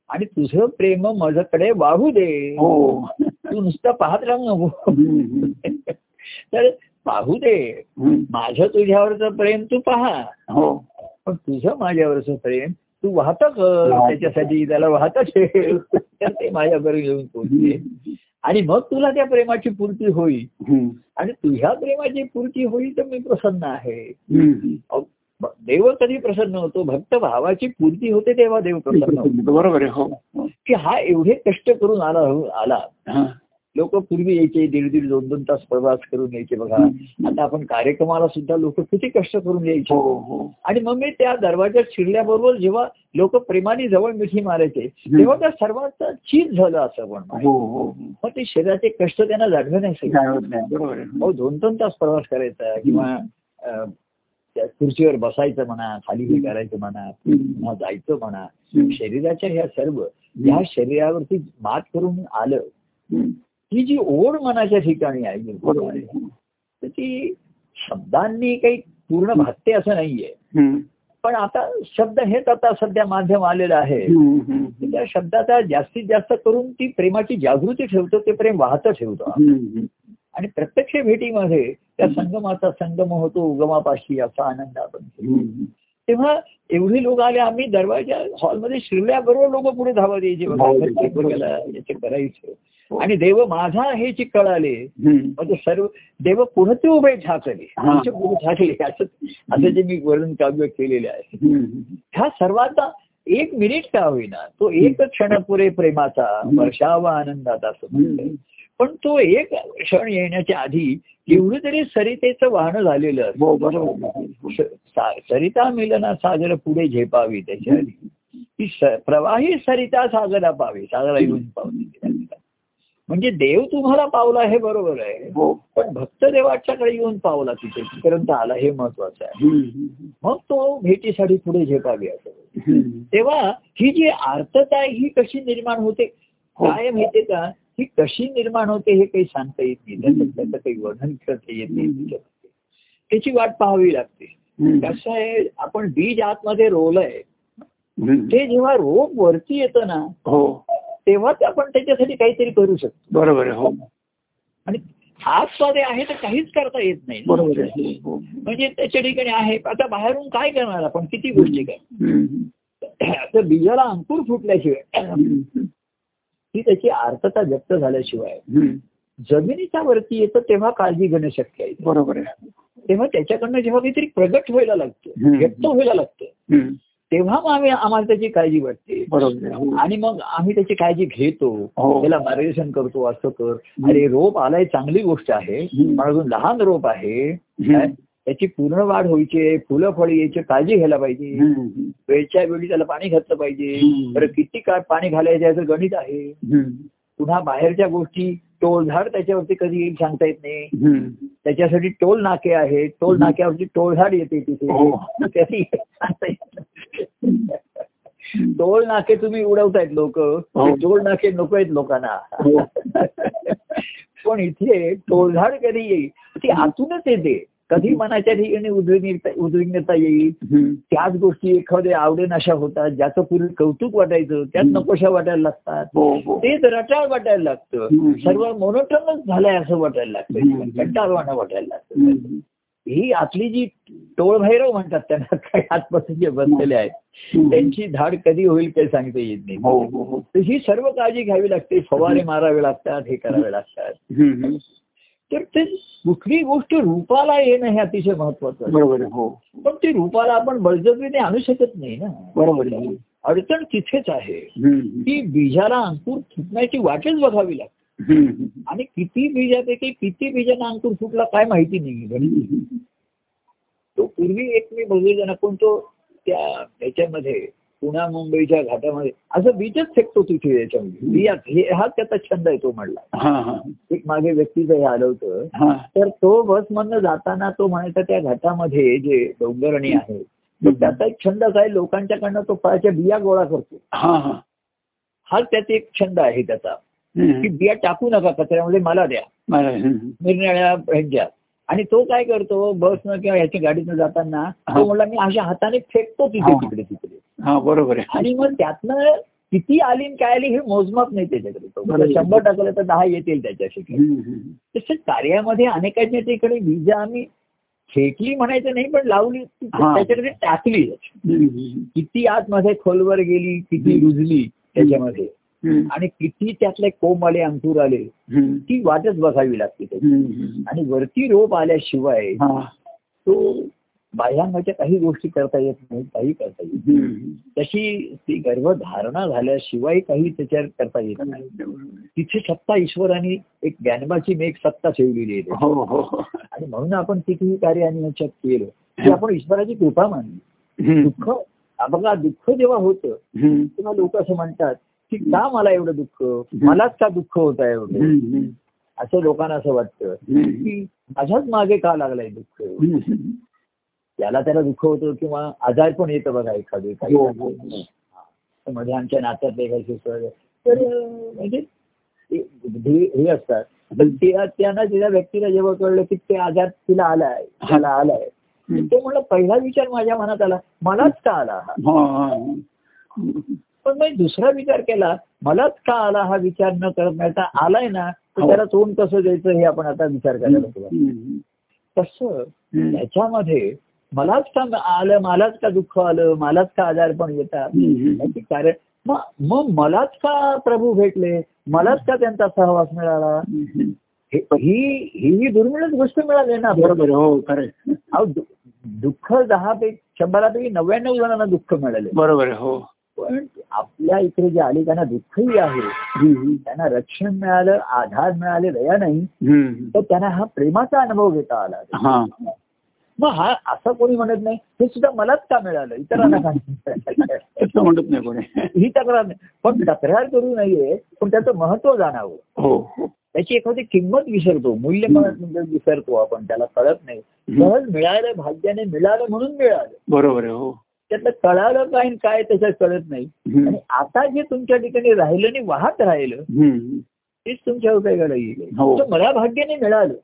आणि तुझं प्रेम माझ्याकडे वाहू दे. हो. तू नुसतं पाहत राहू नको. तर पाहू दे. माझं तुझ्यावरचं प्रेम तू पहा. हो. पण तुझं माझ्यावरचं प्रेम तू वाहत. त्याच्यासाठी त्याला वाहत तर ते माझ्याबरोबर येऊन पोहोचते आणि मग तुला त्या प्रेमाची पूर्ती होईल. आणि तुझ्या प्रेमाची पूर्ती होईल तर मी प्रसन्न आहे. देव कधी प्रसन्न होतो? भक्त भावाची पूर्ती होते तेव्हा देव प्रसन्न होतो. बरोबर आहे हो. की हा एवढे कष्ट करून आला आला. लोक पूर्वी यायचे दीड दीड दोन दोन तास प्रवास करून यायचे बघा. आता आपण कार्यक्रमाला सुद्धा लोक किती कष्ट करून यायचे. हो हो. आणि मग मी त्या दरवाज्यात शिरल्याबरोबर जेव्हा लोक प्रेमाने जवळ मिठी मारायचे तेव्हा त्या सर्वांचं चीज झालं असं पण हो मग ते शरीराचे कष्ट त्यांना जाणवे नाही मग दोन दोन तास प्रवास करायचा किंवा खुर्चीवर बसायचं म्हणा खाली हे करायचं म्हणा पुन्हा जायचं म्हणा. शरीराच्या ह्या सर्व ह्या शरीरावरती मात करून आलं. ही जी ओढ मनाच्या ठिकाणी आहे तर ती शब्दांनी काही पूर्ण भागते असं नाहीये. पण आता शब्द हेच आता सध्या माध्यम आलेलं आहे. त्या शब्दाचा जास्तीत जास्त करून ती प्रेमाची जागृती ठेवतो ते प्रेम वाहत ठेवतो. आणि प्रत्यक्ष भेटीमध्ये त्या संगमाचा संगम होतो उगमापाशी असा आनंद आपण. तेव्हा एवढे लोक आले आम्ही दरवाजा हॉलमध्ये शिरल्याबरोबर लोक पुढे धावत यायचे करायचं आणि देव माझा हे जे कळाले. म्हणजे सर्व देव पुढे ते उभे ठाकले हा. आमचे पुढे ठाकले असं असं जे मी वर्णन काव्य केलेले आहे. ह्या सर्वांचा एक मिनिट का होईना तो एक क्षण पुरे प्रेमाचा. वर्षावा आनंदाचा असं. पण तो एक क्षण येण्याच्या आधी एवढं तरी सरितेचं वाहन झालेलं. हो बरोबर सरिता मिलना सागर पुढे झेपावी त्याच्या आधी ती प्रवाही सरिता सागरा पावी सागरा येऊन पावली म्हणजे देव तुम्हाला पावला हे बरोबर आहे हो पण भक्त देवाच्याकडे येऊन पावला तिथे तिथपर्यंत आला हे महत्वाचं आहे. मग तो भेटीसाठी पुढे झेपावी असं. तेव्हा ही जी आर्तता आहे ही कशी निर्माण होते हो. काय माहितीये का ही कशी निर्माण होते हे काही सांगता येत नाही त्याचं काही वर्णन करता येत नाही. त्याची वाट पाहावी लागते. कसं आहे आपण बीज आतमध्ये रोलय. ते जेव्हा रोप वरती येतं ना हो तेव्हाच आपण त्याच्यासाठी काहीतरी करू शकतो बरोबर आहे हो आणि आतमध्ये आहे तर काहीच करता येत नाही बरोबर आहे हो. म्हणजे त्याच्या ठिकाणी आहे आता बाहेरून काय करणार आपण किती गोष्टी काय. तर बीजाला अंकुर फुटल्याशिवाय. ती त्याची आर्तता व्यक्त झाल्याशिवाय. जमिनीच्या वरती येतं तेव्हा काळजी घेणं शक्य आहे बरोबर आहे तेव्हा त्याच्याकडनं जेव्हा काहीतरी प्रगट व्हायला लागतं. व्यक्त व्हायला लागतं. तेव्हा मग आम्ही आम्हाला त्याची काळजी वाटते बरोबर हो. आणि मग आम्ही त्याची काळजी घेतो हो. त्याला मार्गदर्शन करतो असं कर अरे रोप आलाय चांगली गोष्ट आहे. पण अजून लहान रोप आहे? त्याची पूर्ण वाढ व्हायची फुलं फळं यायची काळजी घ्यायला पाहिजे. वेळच्या वेळी त्याला पाणी घातलं पाहिजे. बरं किती काळ पाणी घालायचं याचं गणित आहे. पुन्हा बाहेरच्या गोष्टी टोळझाड त्याच्यावरती कधी येईल सांगता येत नाही. त्याच्यासाठी टोल नाके आहेत टोल नाक्यावरती टोळझाड येते तिथे हो. त्याची सांगता येत. टोल नाके तुम्ही उडवतायत लोक हो. टोल नाके नको आहेत लोकांना हो. पण इथे टोळझाड कधी येईल ती आतूनच येते कधी मनाच्या ठिकाणी उद्विग्नता उद्विग्नता येईल. त्याच गोष्टी एखाद्या आवडे अशा होतात ज्याचं पूर्वी कौतुक वाटायचं त्यात. नकोशा वाटायला लागतात हो हो तेच रटाळ वाटायला लागतं. सर्व मोनोटनच झालंय असं वाटायला. लागतं कंटाळवाणं वाटायला लागतं. ही आतली जी टोळभैरव म्हणतात त्यांना काही आतपासून जे बसलेले आहेत. त्यांची धाड कधी होईल काही सांगता येत नाही हो हो हो तर ही सर्व काळजी घ्यावी लागते फवारे मारावे लागतात हे करावे लागतात. तर ते कुठली गोष्ट रूपाला येणं हे अतिशय महत्वाचं आहे. बरोबर हो पण ती रूपाला आपण बळजबरीने आणू शकत नाही ना बरोबर अडचण तिथेच आहे. की बीजाला अंकुर फुटण्याची वाटच बघावी लागते. आणि किती बीजापैकी किती बीजांना अंकुर फुटला काय माहिती नाही तो पूर्वी एक मी बघितलं ना पण तो त्या त्याच्यामध्ये पुण्या मुंबईच्या घाटामध्ये असं बीजच फेकतो तिथे याच्यामध्ये. बिया हे हा त्याचा छंद आहे तो म्हणला. एक मागे व्यक्तीचं हे आलं होतं. तर तो बस मधनं जाताना तो म्हणायचा त्या घाटामध्ये जे डोंगरणी आहे त्याचा एक छंद काय लोकांच्याकडनं तो फळाच्या बिया गोळा करतो. हा त्याचा एक छंद आहे त्याचा. की. बिया टाकू नका कचऱ्यामध्ये मला द्या. निरनिळ्या ह्यांच्या आणि तो काय करतो बसनं किंवा ह्याच्या गाडीनं जाताना. तो म्हणला मी अशा हाताने फेकतो तिथे. तिकडे तिकडे हा बरोबर आहे आणि मग त्यातनं किती आली काय आली हे मोजमाप नाही त्याच्याकडे. शंभर टाकलं तर दहा येतील त्याच्याशी हम्म. हम्म. तसं कार्यामध्ये अनेकांच्या ठिकाणी बीज आम्ही फेकली म्हणायचं नाही पण लावली. त्याच्याकडे टाकली. किती आतमध्ये खोलवर गेली किती रुजली त्याच्यामध्ये. आणि किती त्यातले कोंब आले अंकुर आले. ती वाटच बघावी लागते. आणि वरती रोप आल्याशिवाय. तो बाह्यांगाच्या काही गोष्टी करता येत नाही काही करता येत. तशी ती गर्भधारणा झाल्याशिवाय काही त्याच्यावर करता येत नाही तिथे सत्ता ईश्वराने एक ज्ञानबाची मी एक सत्ता ठेवलेली आहे हो हो. आणि म्हणून आपण कितीही कार्य आणि याच्यात केलं की आपण ईश्वराची कृपा मानली. दुःख बघा दुःख जेव्हा होतं. तेव्हा लोक असं म्हणतात की का मला एवढं दुःख मलाच का दुःख होत आहे एवढं. असं लोकांना असं वाटतं. की माझ्याच मागे का लागलाय दुःख. त्याला त्याला दुःख होतं किंवा आजार पण येतं बघा एखादे काही हो, हो. मध्ये आमच्या नात्यातले काही तर म्हणजे हे असतात त्यांना तिच्या व्यक्तीला जेव्हा कळलं की ते आजार तिला आलाय त्याला आलाय. तो म्हणलं पहिला विचार माझ्या मनात आला मलाच का आला हा. पण मी दुसरा विचार केला मलाच का आला हा विचार न तर आलाय ना तर हो. त्याला तोंड कसं द्यायचं हे आपण आता विचार करायला सुरुवात. तसं. त्याच्यामध्ये मलाच का आलं मलाच का दुःख आलं मलाच का आजारपण येतात हम्म, हम्म. याची कारण मग मलाच का प्रभू भेटले मलाच का त्यांचा सहवास मिळाला. हे- ही दुर्मिळच गोष्ट मिळाली ना. बरोबर हो खरं दुःख दहा पैकी शंभरापैकी नव्याण्णव जणांना दुःख मिळाले बरोबर हो पण आपल्या इकडे जे आले त्यांना दुःखही आहे त्यांना रक्षण मिळालं आधार मिळाले दया नाही. तर त्यांना हा प्रेमाचा अनुभव घेता आला. हा. मग हा असं कोणी म्हणत नाही हे सुद्धा मलाच का मिळालं? इतरांना का म्हणत नाही कोणी. ही तक्रार नाही. पण तक्रार करू नये पण त्याचं महत्त्व जाणावं. हो. हो त्याची एखादी किंमत विसरतो मूल्य म्हणजे विसरतो आपण त्याला कळत नाही. सहज मिळालं भाग्याने मिळालं म्हणून मिळालं. बरोबर आहे हो. त्यातलं कळालं काय काय त्याच्यात कळत नाही. आणि आता जे तुमच्या ठिकाणी राहिलं आणि वाहत राहिलं. तेच तुमच्या उपयोगाला येईल हो. तर मला भाग्याने मिळालं.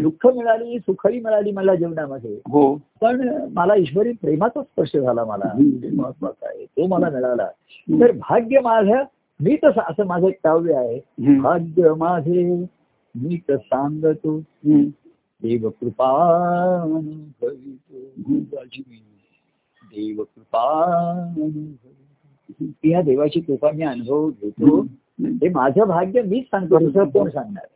दुःख मिळाली सुखही मिळाली मला जीवनामध्ये. हो. पण मला ईश्वरी प्रेमाचा स्पर्श झाला मला. महत्त्वाचा आहे. तो मला मिळाला. तर भाग्य माझं मी तसं असं माझं एक काव्य आहे. भाग्य माझे मी तर सांगतो. देव कृपा देव कृपा या देवाची कृपा मी अनुभव घेतो. हे माझं भाग्य मीच सांगतो दुसरं कोण सांगणार.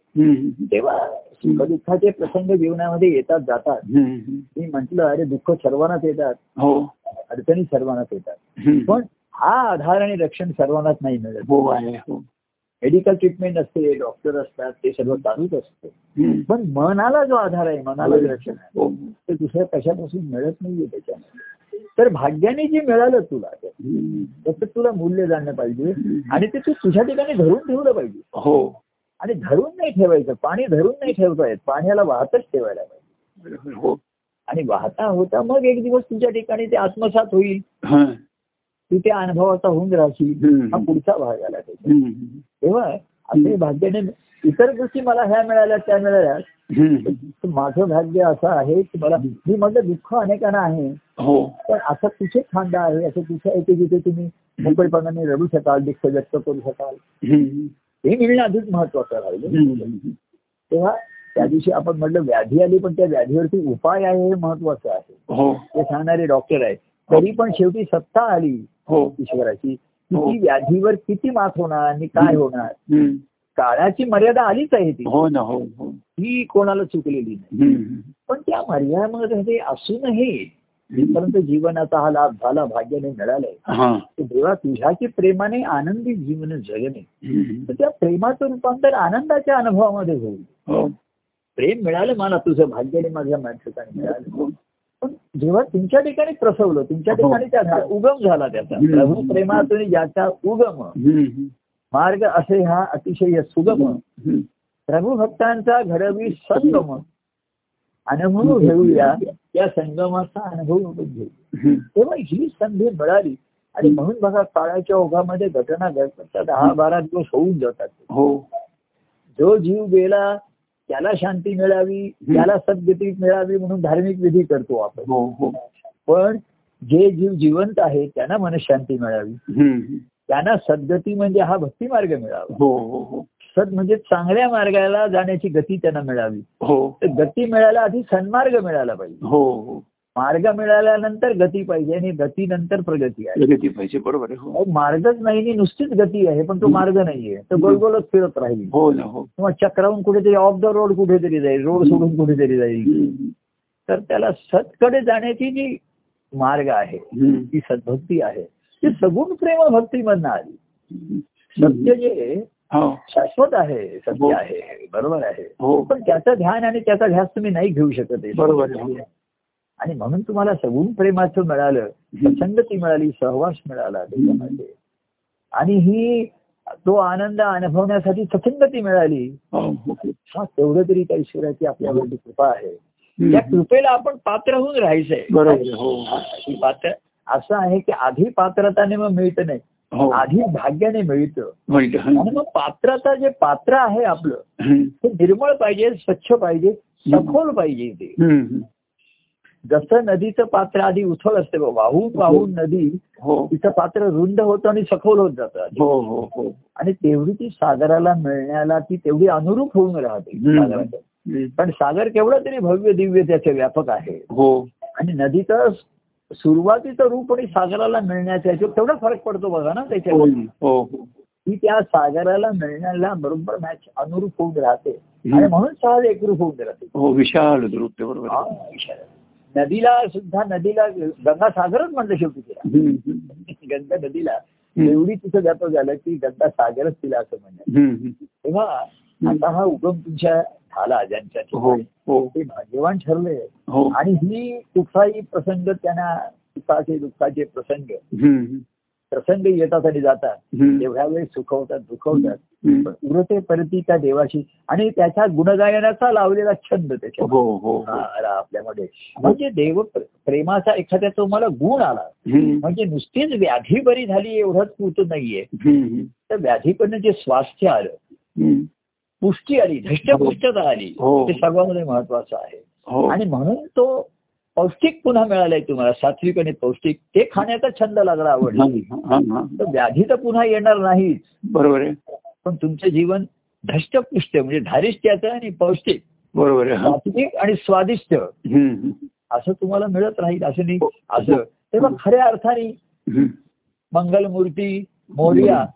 तेव्हा सुखदुःखाचे प्रसंग जीवनामध्ये येतात जातात. मी म्हंटल अरे दुःख सर्वांनाच येतात. हो. अडचणी सर्वांनाच येतात. पण हा आधार आणि रक्षण सर्वांनाच नाही मिळत. हो आहे हो. मेडिकल ट्रीटमेंट असते डॉक्टर असतात ते सर्व चालूच असतं. पण मनाला जो आधार आहे मनाला जे रक्षण आहे ते दुसऱ्या कशापासून मिळत नाहीये त्याच्यामध्ये. तर भाग्याने जे मिळालं तुला. त्याचं तुला मूल्य जाणलं पाहिजे आणि ते तू तुझ्या ठिकाणी धरून ठेवलं पाहिजे हो आणि धरून नाही ठेवायचं पाणी धरून नाही ठेवता येत पाण्याला वाहतच ठेवायला पाहिजे. हो आणि वाहता होता मग एक दिवस तुझ्या ठिकाणी ते आत्मसात होईल. तू त्या अनुभवाचा होऊन राहशील. हा पुढचा भाग आला त्याचा. तेव्हा असे भाग्याने इतर गोष्टी मला ह्या मिळाल्या त्या मिळाल्या. माझं भाग्य असं आहे की मला मी माझं दुःख अनेकांना आहे. हो. पण असं कुठे खांदा आहे असं कुठे आहे की जिथे तुम्ही मोकळेपणाने रडू शकाल दुःख व्यक्त करू शकाल. हे मिळणं अधिक महत्वाचं राहिलं. तेव्हा त्या दिवशी आपण म्हटलं व्याधी आली पण त्या व्याधीवरती उपाय आहे हे महत्वाचं आहे. हो. ते सांगणारे डॉक्टर आहेत. तरी पण शेवटी सत्ता आली हो. ईश्वराची. की हो. ती व्याधीवर किती मात होणार आणि काय होणार. काळाची मर्यादा आलीच आहे ती. हो ना हो हो. ती कोणाला चुकलेली नाही. पण त्या मर्यादेमध्ये असूनही जिथपर्यंत जीवनाचा हा लाभ झाला भाग्याने मिळालाय हा. देवा तुझ्याची प्रेमाने आनंदी जीवन जगणे. तर त्या प्रेमाचं रूपांतर आनंदाच्या अनुभवामध्ये होईल. हो. प्रेम मिळालं मला तुझं भाग्याने माझ्या ठिकाणी मिळालं. पण जेव्हा तुमच्या ठिकाणी प्रसवलं तुमच्या हो. ठिकाणी त्या उगम झाला त्याचा. प्रभू प्रेमातून ज्याचा उगम. मार्ग असे हा अतिशय सुगम. हम्म. प्रभू भक्तांचा घडवी संगम अनुभव घेऊया या संगमाचा अनुभव आपण घेऊ. तेव्हा ही संधी मिळाली. आणि म्हणून बघा काळाच्या ओघामध्ये घटना घडतात. दहा बारा दिवस होऊन जातात. हो. जो जीव गेला त्याला शांती मिळावी त्याला सद्गती मिळावी म्हणून धार्मिक विधी करतो आपण. हो हो. पण जे जीव जिवंत आहे त्यांना मनशांती मिळावी. त्यांना सद्गती म्हणजे हा भक्ती मार्ग मिळावा. हो हो हो. सद म्हणजे चांगल्या मार्गाला जाण्याची गती त्यांना मिळावी. हो. तर गती मिळायला आधी सन्मार्ग मिळाला पाहिजे. हो हो. मार्ग मिळाल्यानंतर गती पाहिजे आणि गतीनंतर प्रगती आहे. प्रगती पाहिजे बरोबर आहे हो. मार्गच नाही नुसतीच गती आहे पण तो मार्ग नाहीये. तर गोलगोलच फिरत राहील. हो ना हो. किंवा चक्रावून कुठेतरी ऑफ द रोड कुठेतरी जाईल रोड सोडून कुठेतरी जाईल. तर त्याला सतकडे जाण्याची जी मार्ग आहे. ती सद्भक्ती आहे. ती सगुण प्रेम भक्तीमधनं आली सत्य जे हो शाश्वत आहे हो. सत्य आहे बरोबर आहे हो पण त्याचं ध्यान आणि त्याचा ध्यास तुम्ही नाही घेऊ शकत. बरोबर आहे. हो. आणि म्हणून तुम्हाला सगुण प्रेमाचं मिळालं प्रसंगती मिळाली सहवास मिळाला त्याच्यामध्ये आणि ही तो आनंद अनुभवण्यासाठी ससंगती मिळाली हो, हो. हा तेवढं तरी त्या ईश्वराची आपल्यावरती कृपा आहे. त्या कृपेला आपण पात्र होऊन राहायचंय बरोबर. हो हा, ही पात्र असं आहे की आधी पात्रताने मग मिळतं नाही. हो. आधी भाग्याने मिळतं. आणि मग पात्रता जे पात्र आहे आपलं. ते निर्मळ पाहिजे स्वच्छ पाहिजे सखोल पाहिजे ते. जसं नदीचं पात्र आधी उथळ असते वाहून वाहून नदी हो. तिचं पात्र रुंद होतं आणि सखोल होत जातं. हो हो हो. आणि तेवढी ती सागराला मिळण्याला ती तेवढी अनुरूप होऊन राहते. पण सागर केवढा तरी भव्य दिव्य त्याचे व्यापक आहे. हो. आणि नदीचं सुरुवातीचं रूप आणि सागराला मिळण्याचं तेवढा फरक पडतो बघा ना हो त्याच्यामध्ये हो हो. ती त्या सागराला मिळण्याला बरोबर मॅच अनुरूप होऊन राहते. आणि म्हणून सहज एकरूप होऊन राहते. हो विशाल ते बरोबर. हा, विषय. नदीला सुद्धा नदीला गंगा सागरच म्हणलं शेवटी तिला. गंगा नदीला. एवढी तिथं व्यापक झालं की गंगा सागरच तिला असं म्हणलं. तेव्हा आता हा उगम तुमच्या झाला ज्यांच्या हो हो. ते भाग्यवान ठरले. हो. आणि ही कुठलाही प्रसंग त्यांना सुखाचे दुःखाचे प्रसंग. प्रसंग येतात आणि जातात तेवढ्या वेळ सुखवतात दुखवतात. उरते परती त्या देवाशी. आणि त्याच्या गुणगायनाचा लावलेला छंद त्याच्या हो हो हो. आपल्यामध्ये. म्हणजे देव प्र- प्रेमाचा एखाद्या तुम्हाला गुण आला. म्हणजे नुसतीच व्याधी बरी झाली एवढंच पुरतं नाहीये. तर व्याधीकडनं जे स्वास्थ्य आलं. पुष्टी आली धष्टपुष्टता आली. हो. ते सर्वांमध्ये महत्वाचं आहे. हो. आणि म्हणून तो पौष्टिक पुन्हा मिळालाय तुम्हाला सात्विक आणि पौष्टिक. ते खाण्याचा छंद लागला आवडला. हा, हा, हा. तर व्याधी तर पुन्हा येणार नाहीच. बरोबर आहे. पण तुमचं जीवन धष्टपुष्ट म्हणजे धारिष्ट्याचं आणि पौष्टिक. बरोबर आहे हा. सात्विक आणि स्वादिष्ट. असं तुम्हाला मिळत राहील असं नाही. असं. तेव्हा खऱ्या अर्थाने. मंगलमूर्ती मोर्या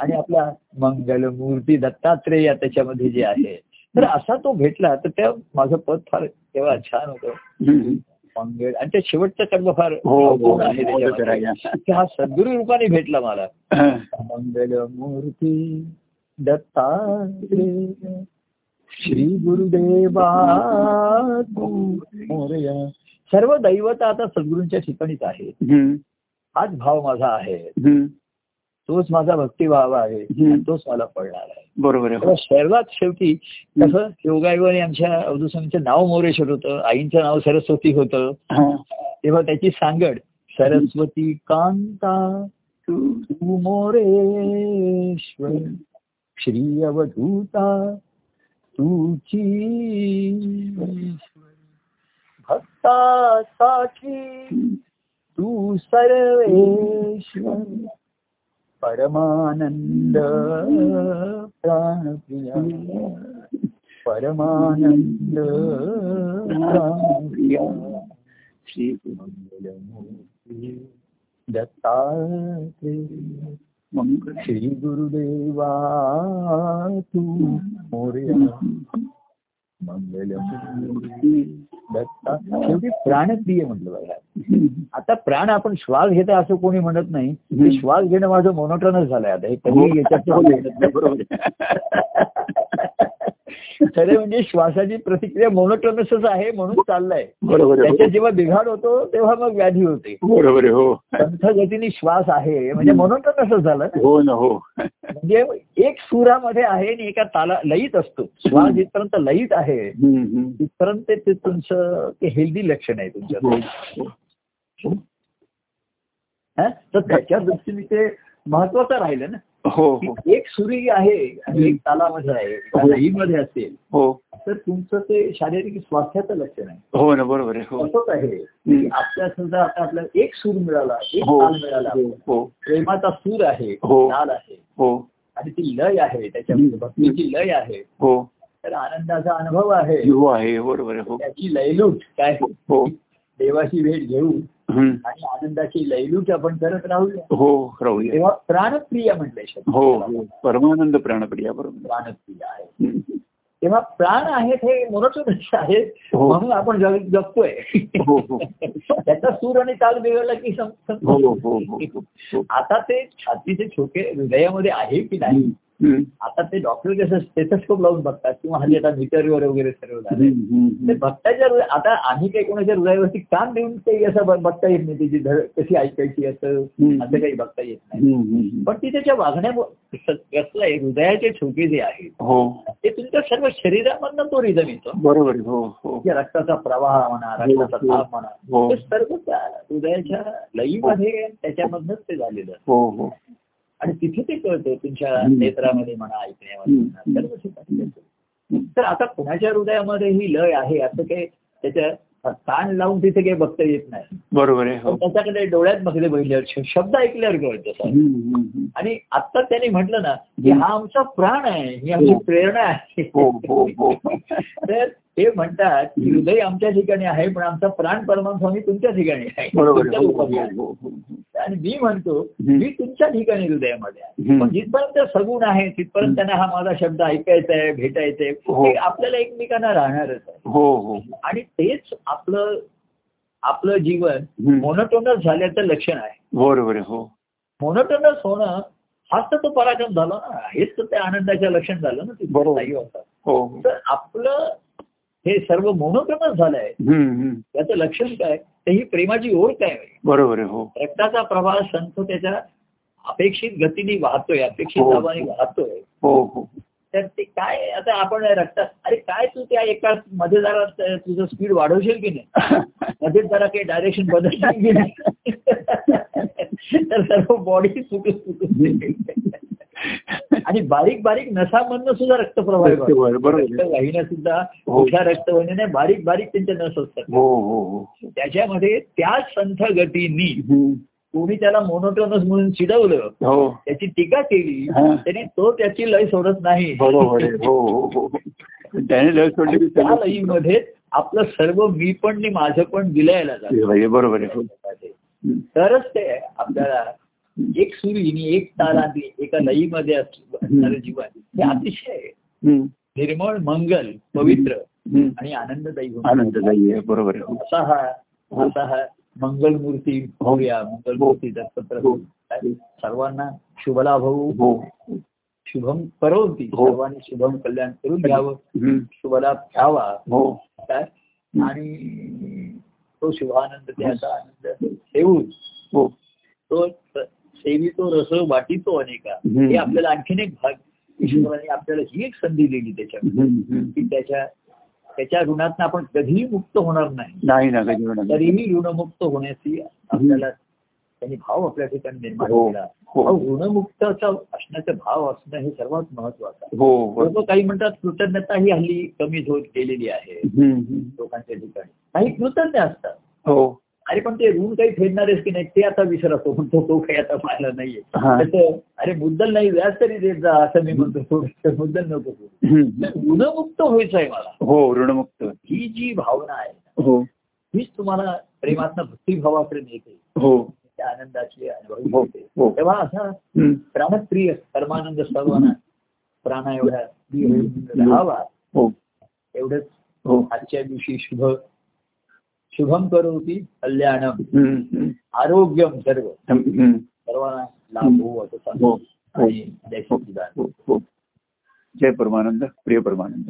आणि आपला मंगलमूर्ती दत्तात्रेय त्याच्यामध्ये जे आहे. तर असा तो भेटला तर त्या माझं पद फार तेव्हा छान होतं. मंगल आणि ते शेवटचं कर्म फार हो हो. आहे हो, हा सद्गुरु रूपाने भेटला मला. हा. मंगलमूर्ती दत्तात्रेय श्री गुरुदेवा मोरया. सर्व दैवत आता सद्गुरूंच्या ठिकाणीच आहे हाच भाव माझा आहे. तोच माझा भक्तिभाव आहे. तोच मला पडणार आहे. बरोबर आहे. सर्वात शेवटी कसं योगायोगाने आमच्या अवधूस्वामीचं नाव मोरेश्वर होतं. आईंचं नाव सरस्वती होतं. तेव्हा त्याची सांगड सरस्वती कांता तू तू मोरेश्वर. श्री अवधूता तुची भक्तासाठी तू सर्वेश्वर. परमानंद प्राणप्रिया। परमानंद प्राणप्रिया। श्री मंगलमूर्ती श्री गुरुदेवा तू मोर्या। शेवटी प्राणप्रिय म्हटलं बघा आता प्राण आपण श्वास घेता असं कोणी म्हणत नाही. की श्वास घेणं माझं मोनोटनच झालंय आता. हे कधी याच्यात बरोबर आहे. खरं म्हणजे श्वासाची प्रतिक्रिया मोनोटोनसच आहे म्हणून चाललाय. त्याच्यात जेव्हा बिघाड होतो तेव्हा मग व्याधी होते. बरोबर हो. गतीने श्वास आहे म्हणजे मोनोटोनसच झालं. हो ना हो. म्हणजे एक सुरामध्ये आहे आणि एका ताला लयीत असतो. श्वास जिथपर्यंत लयीत आहे. तिथपर्यंत ते तुमचं ते हेल्दी लक्षण आहे हो, तुमचं हो. हा? तर त्याच्या दृष्टीने ते महत्वाचं राहिलं ना. हो हो. एक सुरी आहे आणि एक तालामध्ये आहे एका लयीमध्ये असेल हो. तर तुमचं ते शारीरिक स्वास्थ्याचं लक्षण आहे. हो ना बरोबर आहे. हो. असंच आहे. आपल्या समजा आता आपल्याला एक सूर मिळाला एक हो. ताल मिळाला हो, हो. प्रेमाचा सूर आहे हो. ताल आहे हो. आणि ती लय आहे त्याच्यामध्ये भक्तीची लय आहे हो. तर आनंदाचा अनुभव आहे. हो आहे बरोबर आहे. हो. त्याची लयलूट काय? हो. देवाची भेट घेऊ. आणि आनंदाची लयलूट आपण करत राहूया. हो राहूया. तेव्हा प्राणप्रिय म्हटलंय शब्द. हो हो. परमानंद प्राणप्रिया बरोबर. प्राणप्रिय आहे. तेव्हा प्राण आहेत हे मोनोटोनस आहेत हो. म्हणून आपण जग जगतोय. हो त्याचा सूर आणि ताल बिघडला की हो हो हो हो. आता ते छातीचे छोटे हृदयामध्ये आहे की नाही. आता ते डॉक्टर कसं स्टेथोस्कोप लावून बघतात किंवा हल्ली आता मीटरवर वगैरे सर्व झाले ते हृदय- आता आम्ही काही कोणाच्या हृदयावरती कान देऊन काही असं बघता येत नाही त्याची धड कशी ऐकायची असं. असं काही बघता येत नाही. पण ती त्याच्या वागण्यामुळे कसं आहे हृदयाचे ठोके जे आहेत हो ते तुमच्या सर्व शरीरामधनं तो रिझन येतो बरोबर आहे. हो हो रक्ताचा प्रवाह म्हणा रक्ताचा. ताप म्हणा. ते सर्व त्या हृदयाच्या लईमध्ये त्याच्यामधनच ते झालेलं आहे. आणि तिथे ते कळतं तुमच्या. नेत्रामध्ये म्हणा ऐकण्यामध्ये सर्व ठिकाणी. तर आता कुणाच्या हृदयामध्ये ही लय आहे असं काही त्याच्या कान लावून तिथे काही बघता येत नाही. बरोबर आहे हो. त्याच्याकडे डोळ्यात बघले बघितल्यावर शब्द ऐकल्यावर कळतं. आणि आता त्यांनी म्हटलं ना की हा आमचा प्राण आहे ही आमची हो. प्रेरणा आहे. हो तर ते म्हणतात की हृदय आमच्या ठिकाणी आहे पण आमचा प्राण परमात्मा तुमच्या ठिकाणी आहे. आणि मी म्हणतो. मी तुमच्या ठिकाणी हृदयामध्ये आहे. पण जिथपर्यंत सगुण आहे तिथपर्यंत त्यांना हा माझा शब्द ऐकायचा आहे भेटायचा आहे हो. आपल्याला एकमेकांना राहणारच आहे हो हो आणि तेच आपलं आपलं जीवन. मोनोटोनस झाल्याचं लक्षण आहे बरोबर हो मोनोटोनस होणं हाच तर तो पराक्रम झाला ना हेच तर त्या आनंदाचं लक्षण झालं ना बरोबर. हो हो. तर आपलं हे सर्व मोनोटोनस झालंय हम्म, हम्म. याचं लक्षण काय तर ही प्रेमाची काय आहे. बरोबर आहे हो. रक्ताचा प्रवाह संत त्याच्या अपेक्षित गतीने वाहतोय अपेक्षित हो. दाबाने वाहतोय. हो हो. तर ते काय आता आपण रक्तात अरे काय तू त्या एका मध्ये जरा तुझं स्पीड वाढवशील की नाही? मध्ये जरा काही डायरेक्शन बदलशील की नाही? तर सर्व बॉडी सुटून सुटून आणि बारीक बारीक नसामधनं सुद्धा रक्तप्रवाह. रक्तवाहिन्या सुद्धा हो. मोठ्या रक्तवाहिन्या बारीक बारीक त्यांच्या नस असतात हो हो त्याच्यामध्ये त्याच संथ गतीनी. कोणी त्याला मोनोटोनस म्हणून चिडवलं त्याची टीका केली. त्याने तो त्याची लय सोडत नाही हो हो हो त्याने लस सोडली त्या लईमध्ये आपलं सर्व मी पण माझं पण विलयाला जातं बरोबर आहे. तरच ते आपल्याला एक सुरी आणि एक तालांती एका लईमध्ये अस- असणारं जीवन हे अतिशय. निर्मळ मंगल पवित्र. आणि आनंददायी. आनंददायी बरोबर आहे. हो. असा हा असा हा मंगलमूर्ती होऊया मंगलमूर्ती दत्तत्र हो. सर्वांना शुभलाभ हो. शुभम करोती हो. सर्वांनी शुभम कल्याण करून घ्यावं. शुभलाभ घ्यावा. हो. काय? आणि तो शुभानंद त्याचा आनंद ठेवून हो. तो सेवितो रस वाटितो अनेका. हे आपल्याला आणखीन एक भाग ईश्वराने आपल्याला ही एक संधी दिली त्याच्या. की त्याच्या त्याच्या ऋणातनं आपण कधीही मुक्त होणार नाही. नाही ना कधी होणार नाही. तरीही ऋणमुक्त होण्याची आपल्याला त्यांनी भाव आपल्या ठिकाणी निर्माण हो केला. हो. ऋणमुक्ताचा असण्याचा भाव असणं हे सर्वात महत्वाचं आहे. हो. लोक काही म्हणतात कृतज्ञता ही हल्ली कमी होत गेलेली आहे. लोकांच्या ठिकाणी. काही कृतज्ञ असतात. हो. अरे पण ते ऋण काही फेडणारेच की नाही ते आता विसरतो म्हणतो तो काही आता पाहिला नाहीये. त्याचं अरे मुद्दल नाही व्याज तरी देत जा असं मी म्हणतो. मुद्दल नको. ऋणमुक्त व्हायचं आहे मला. हो ऋणमुक्त. ही जी भावना आहे हो. हीच तुम्हाला प्रेमातनं भक्तिभावाकडे नेते. हो. त्या आनंदाची अनुभवी हो होते हो. तेव्हा असा. प्राणप्रिय परमानंद सर्वांना प्राणा एवढा प्रिय होऊन राहावा हो. एवढंच. हो. आजच्या दिवशी शुभ शुभम करोती कल्याणम. आरोग्यम सर्व. सर्वांना लाभ हो असं हो सांगतो आणि जय सच्चिदानंद. हो हो जय परमानंद प्रिय परमानंद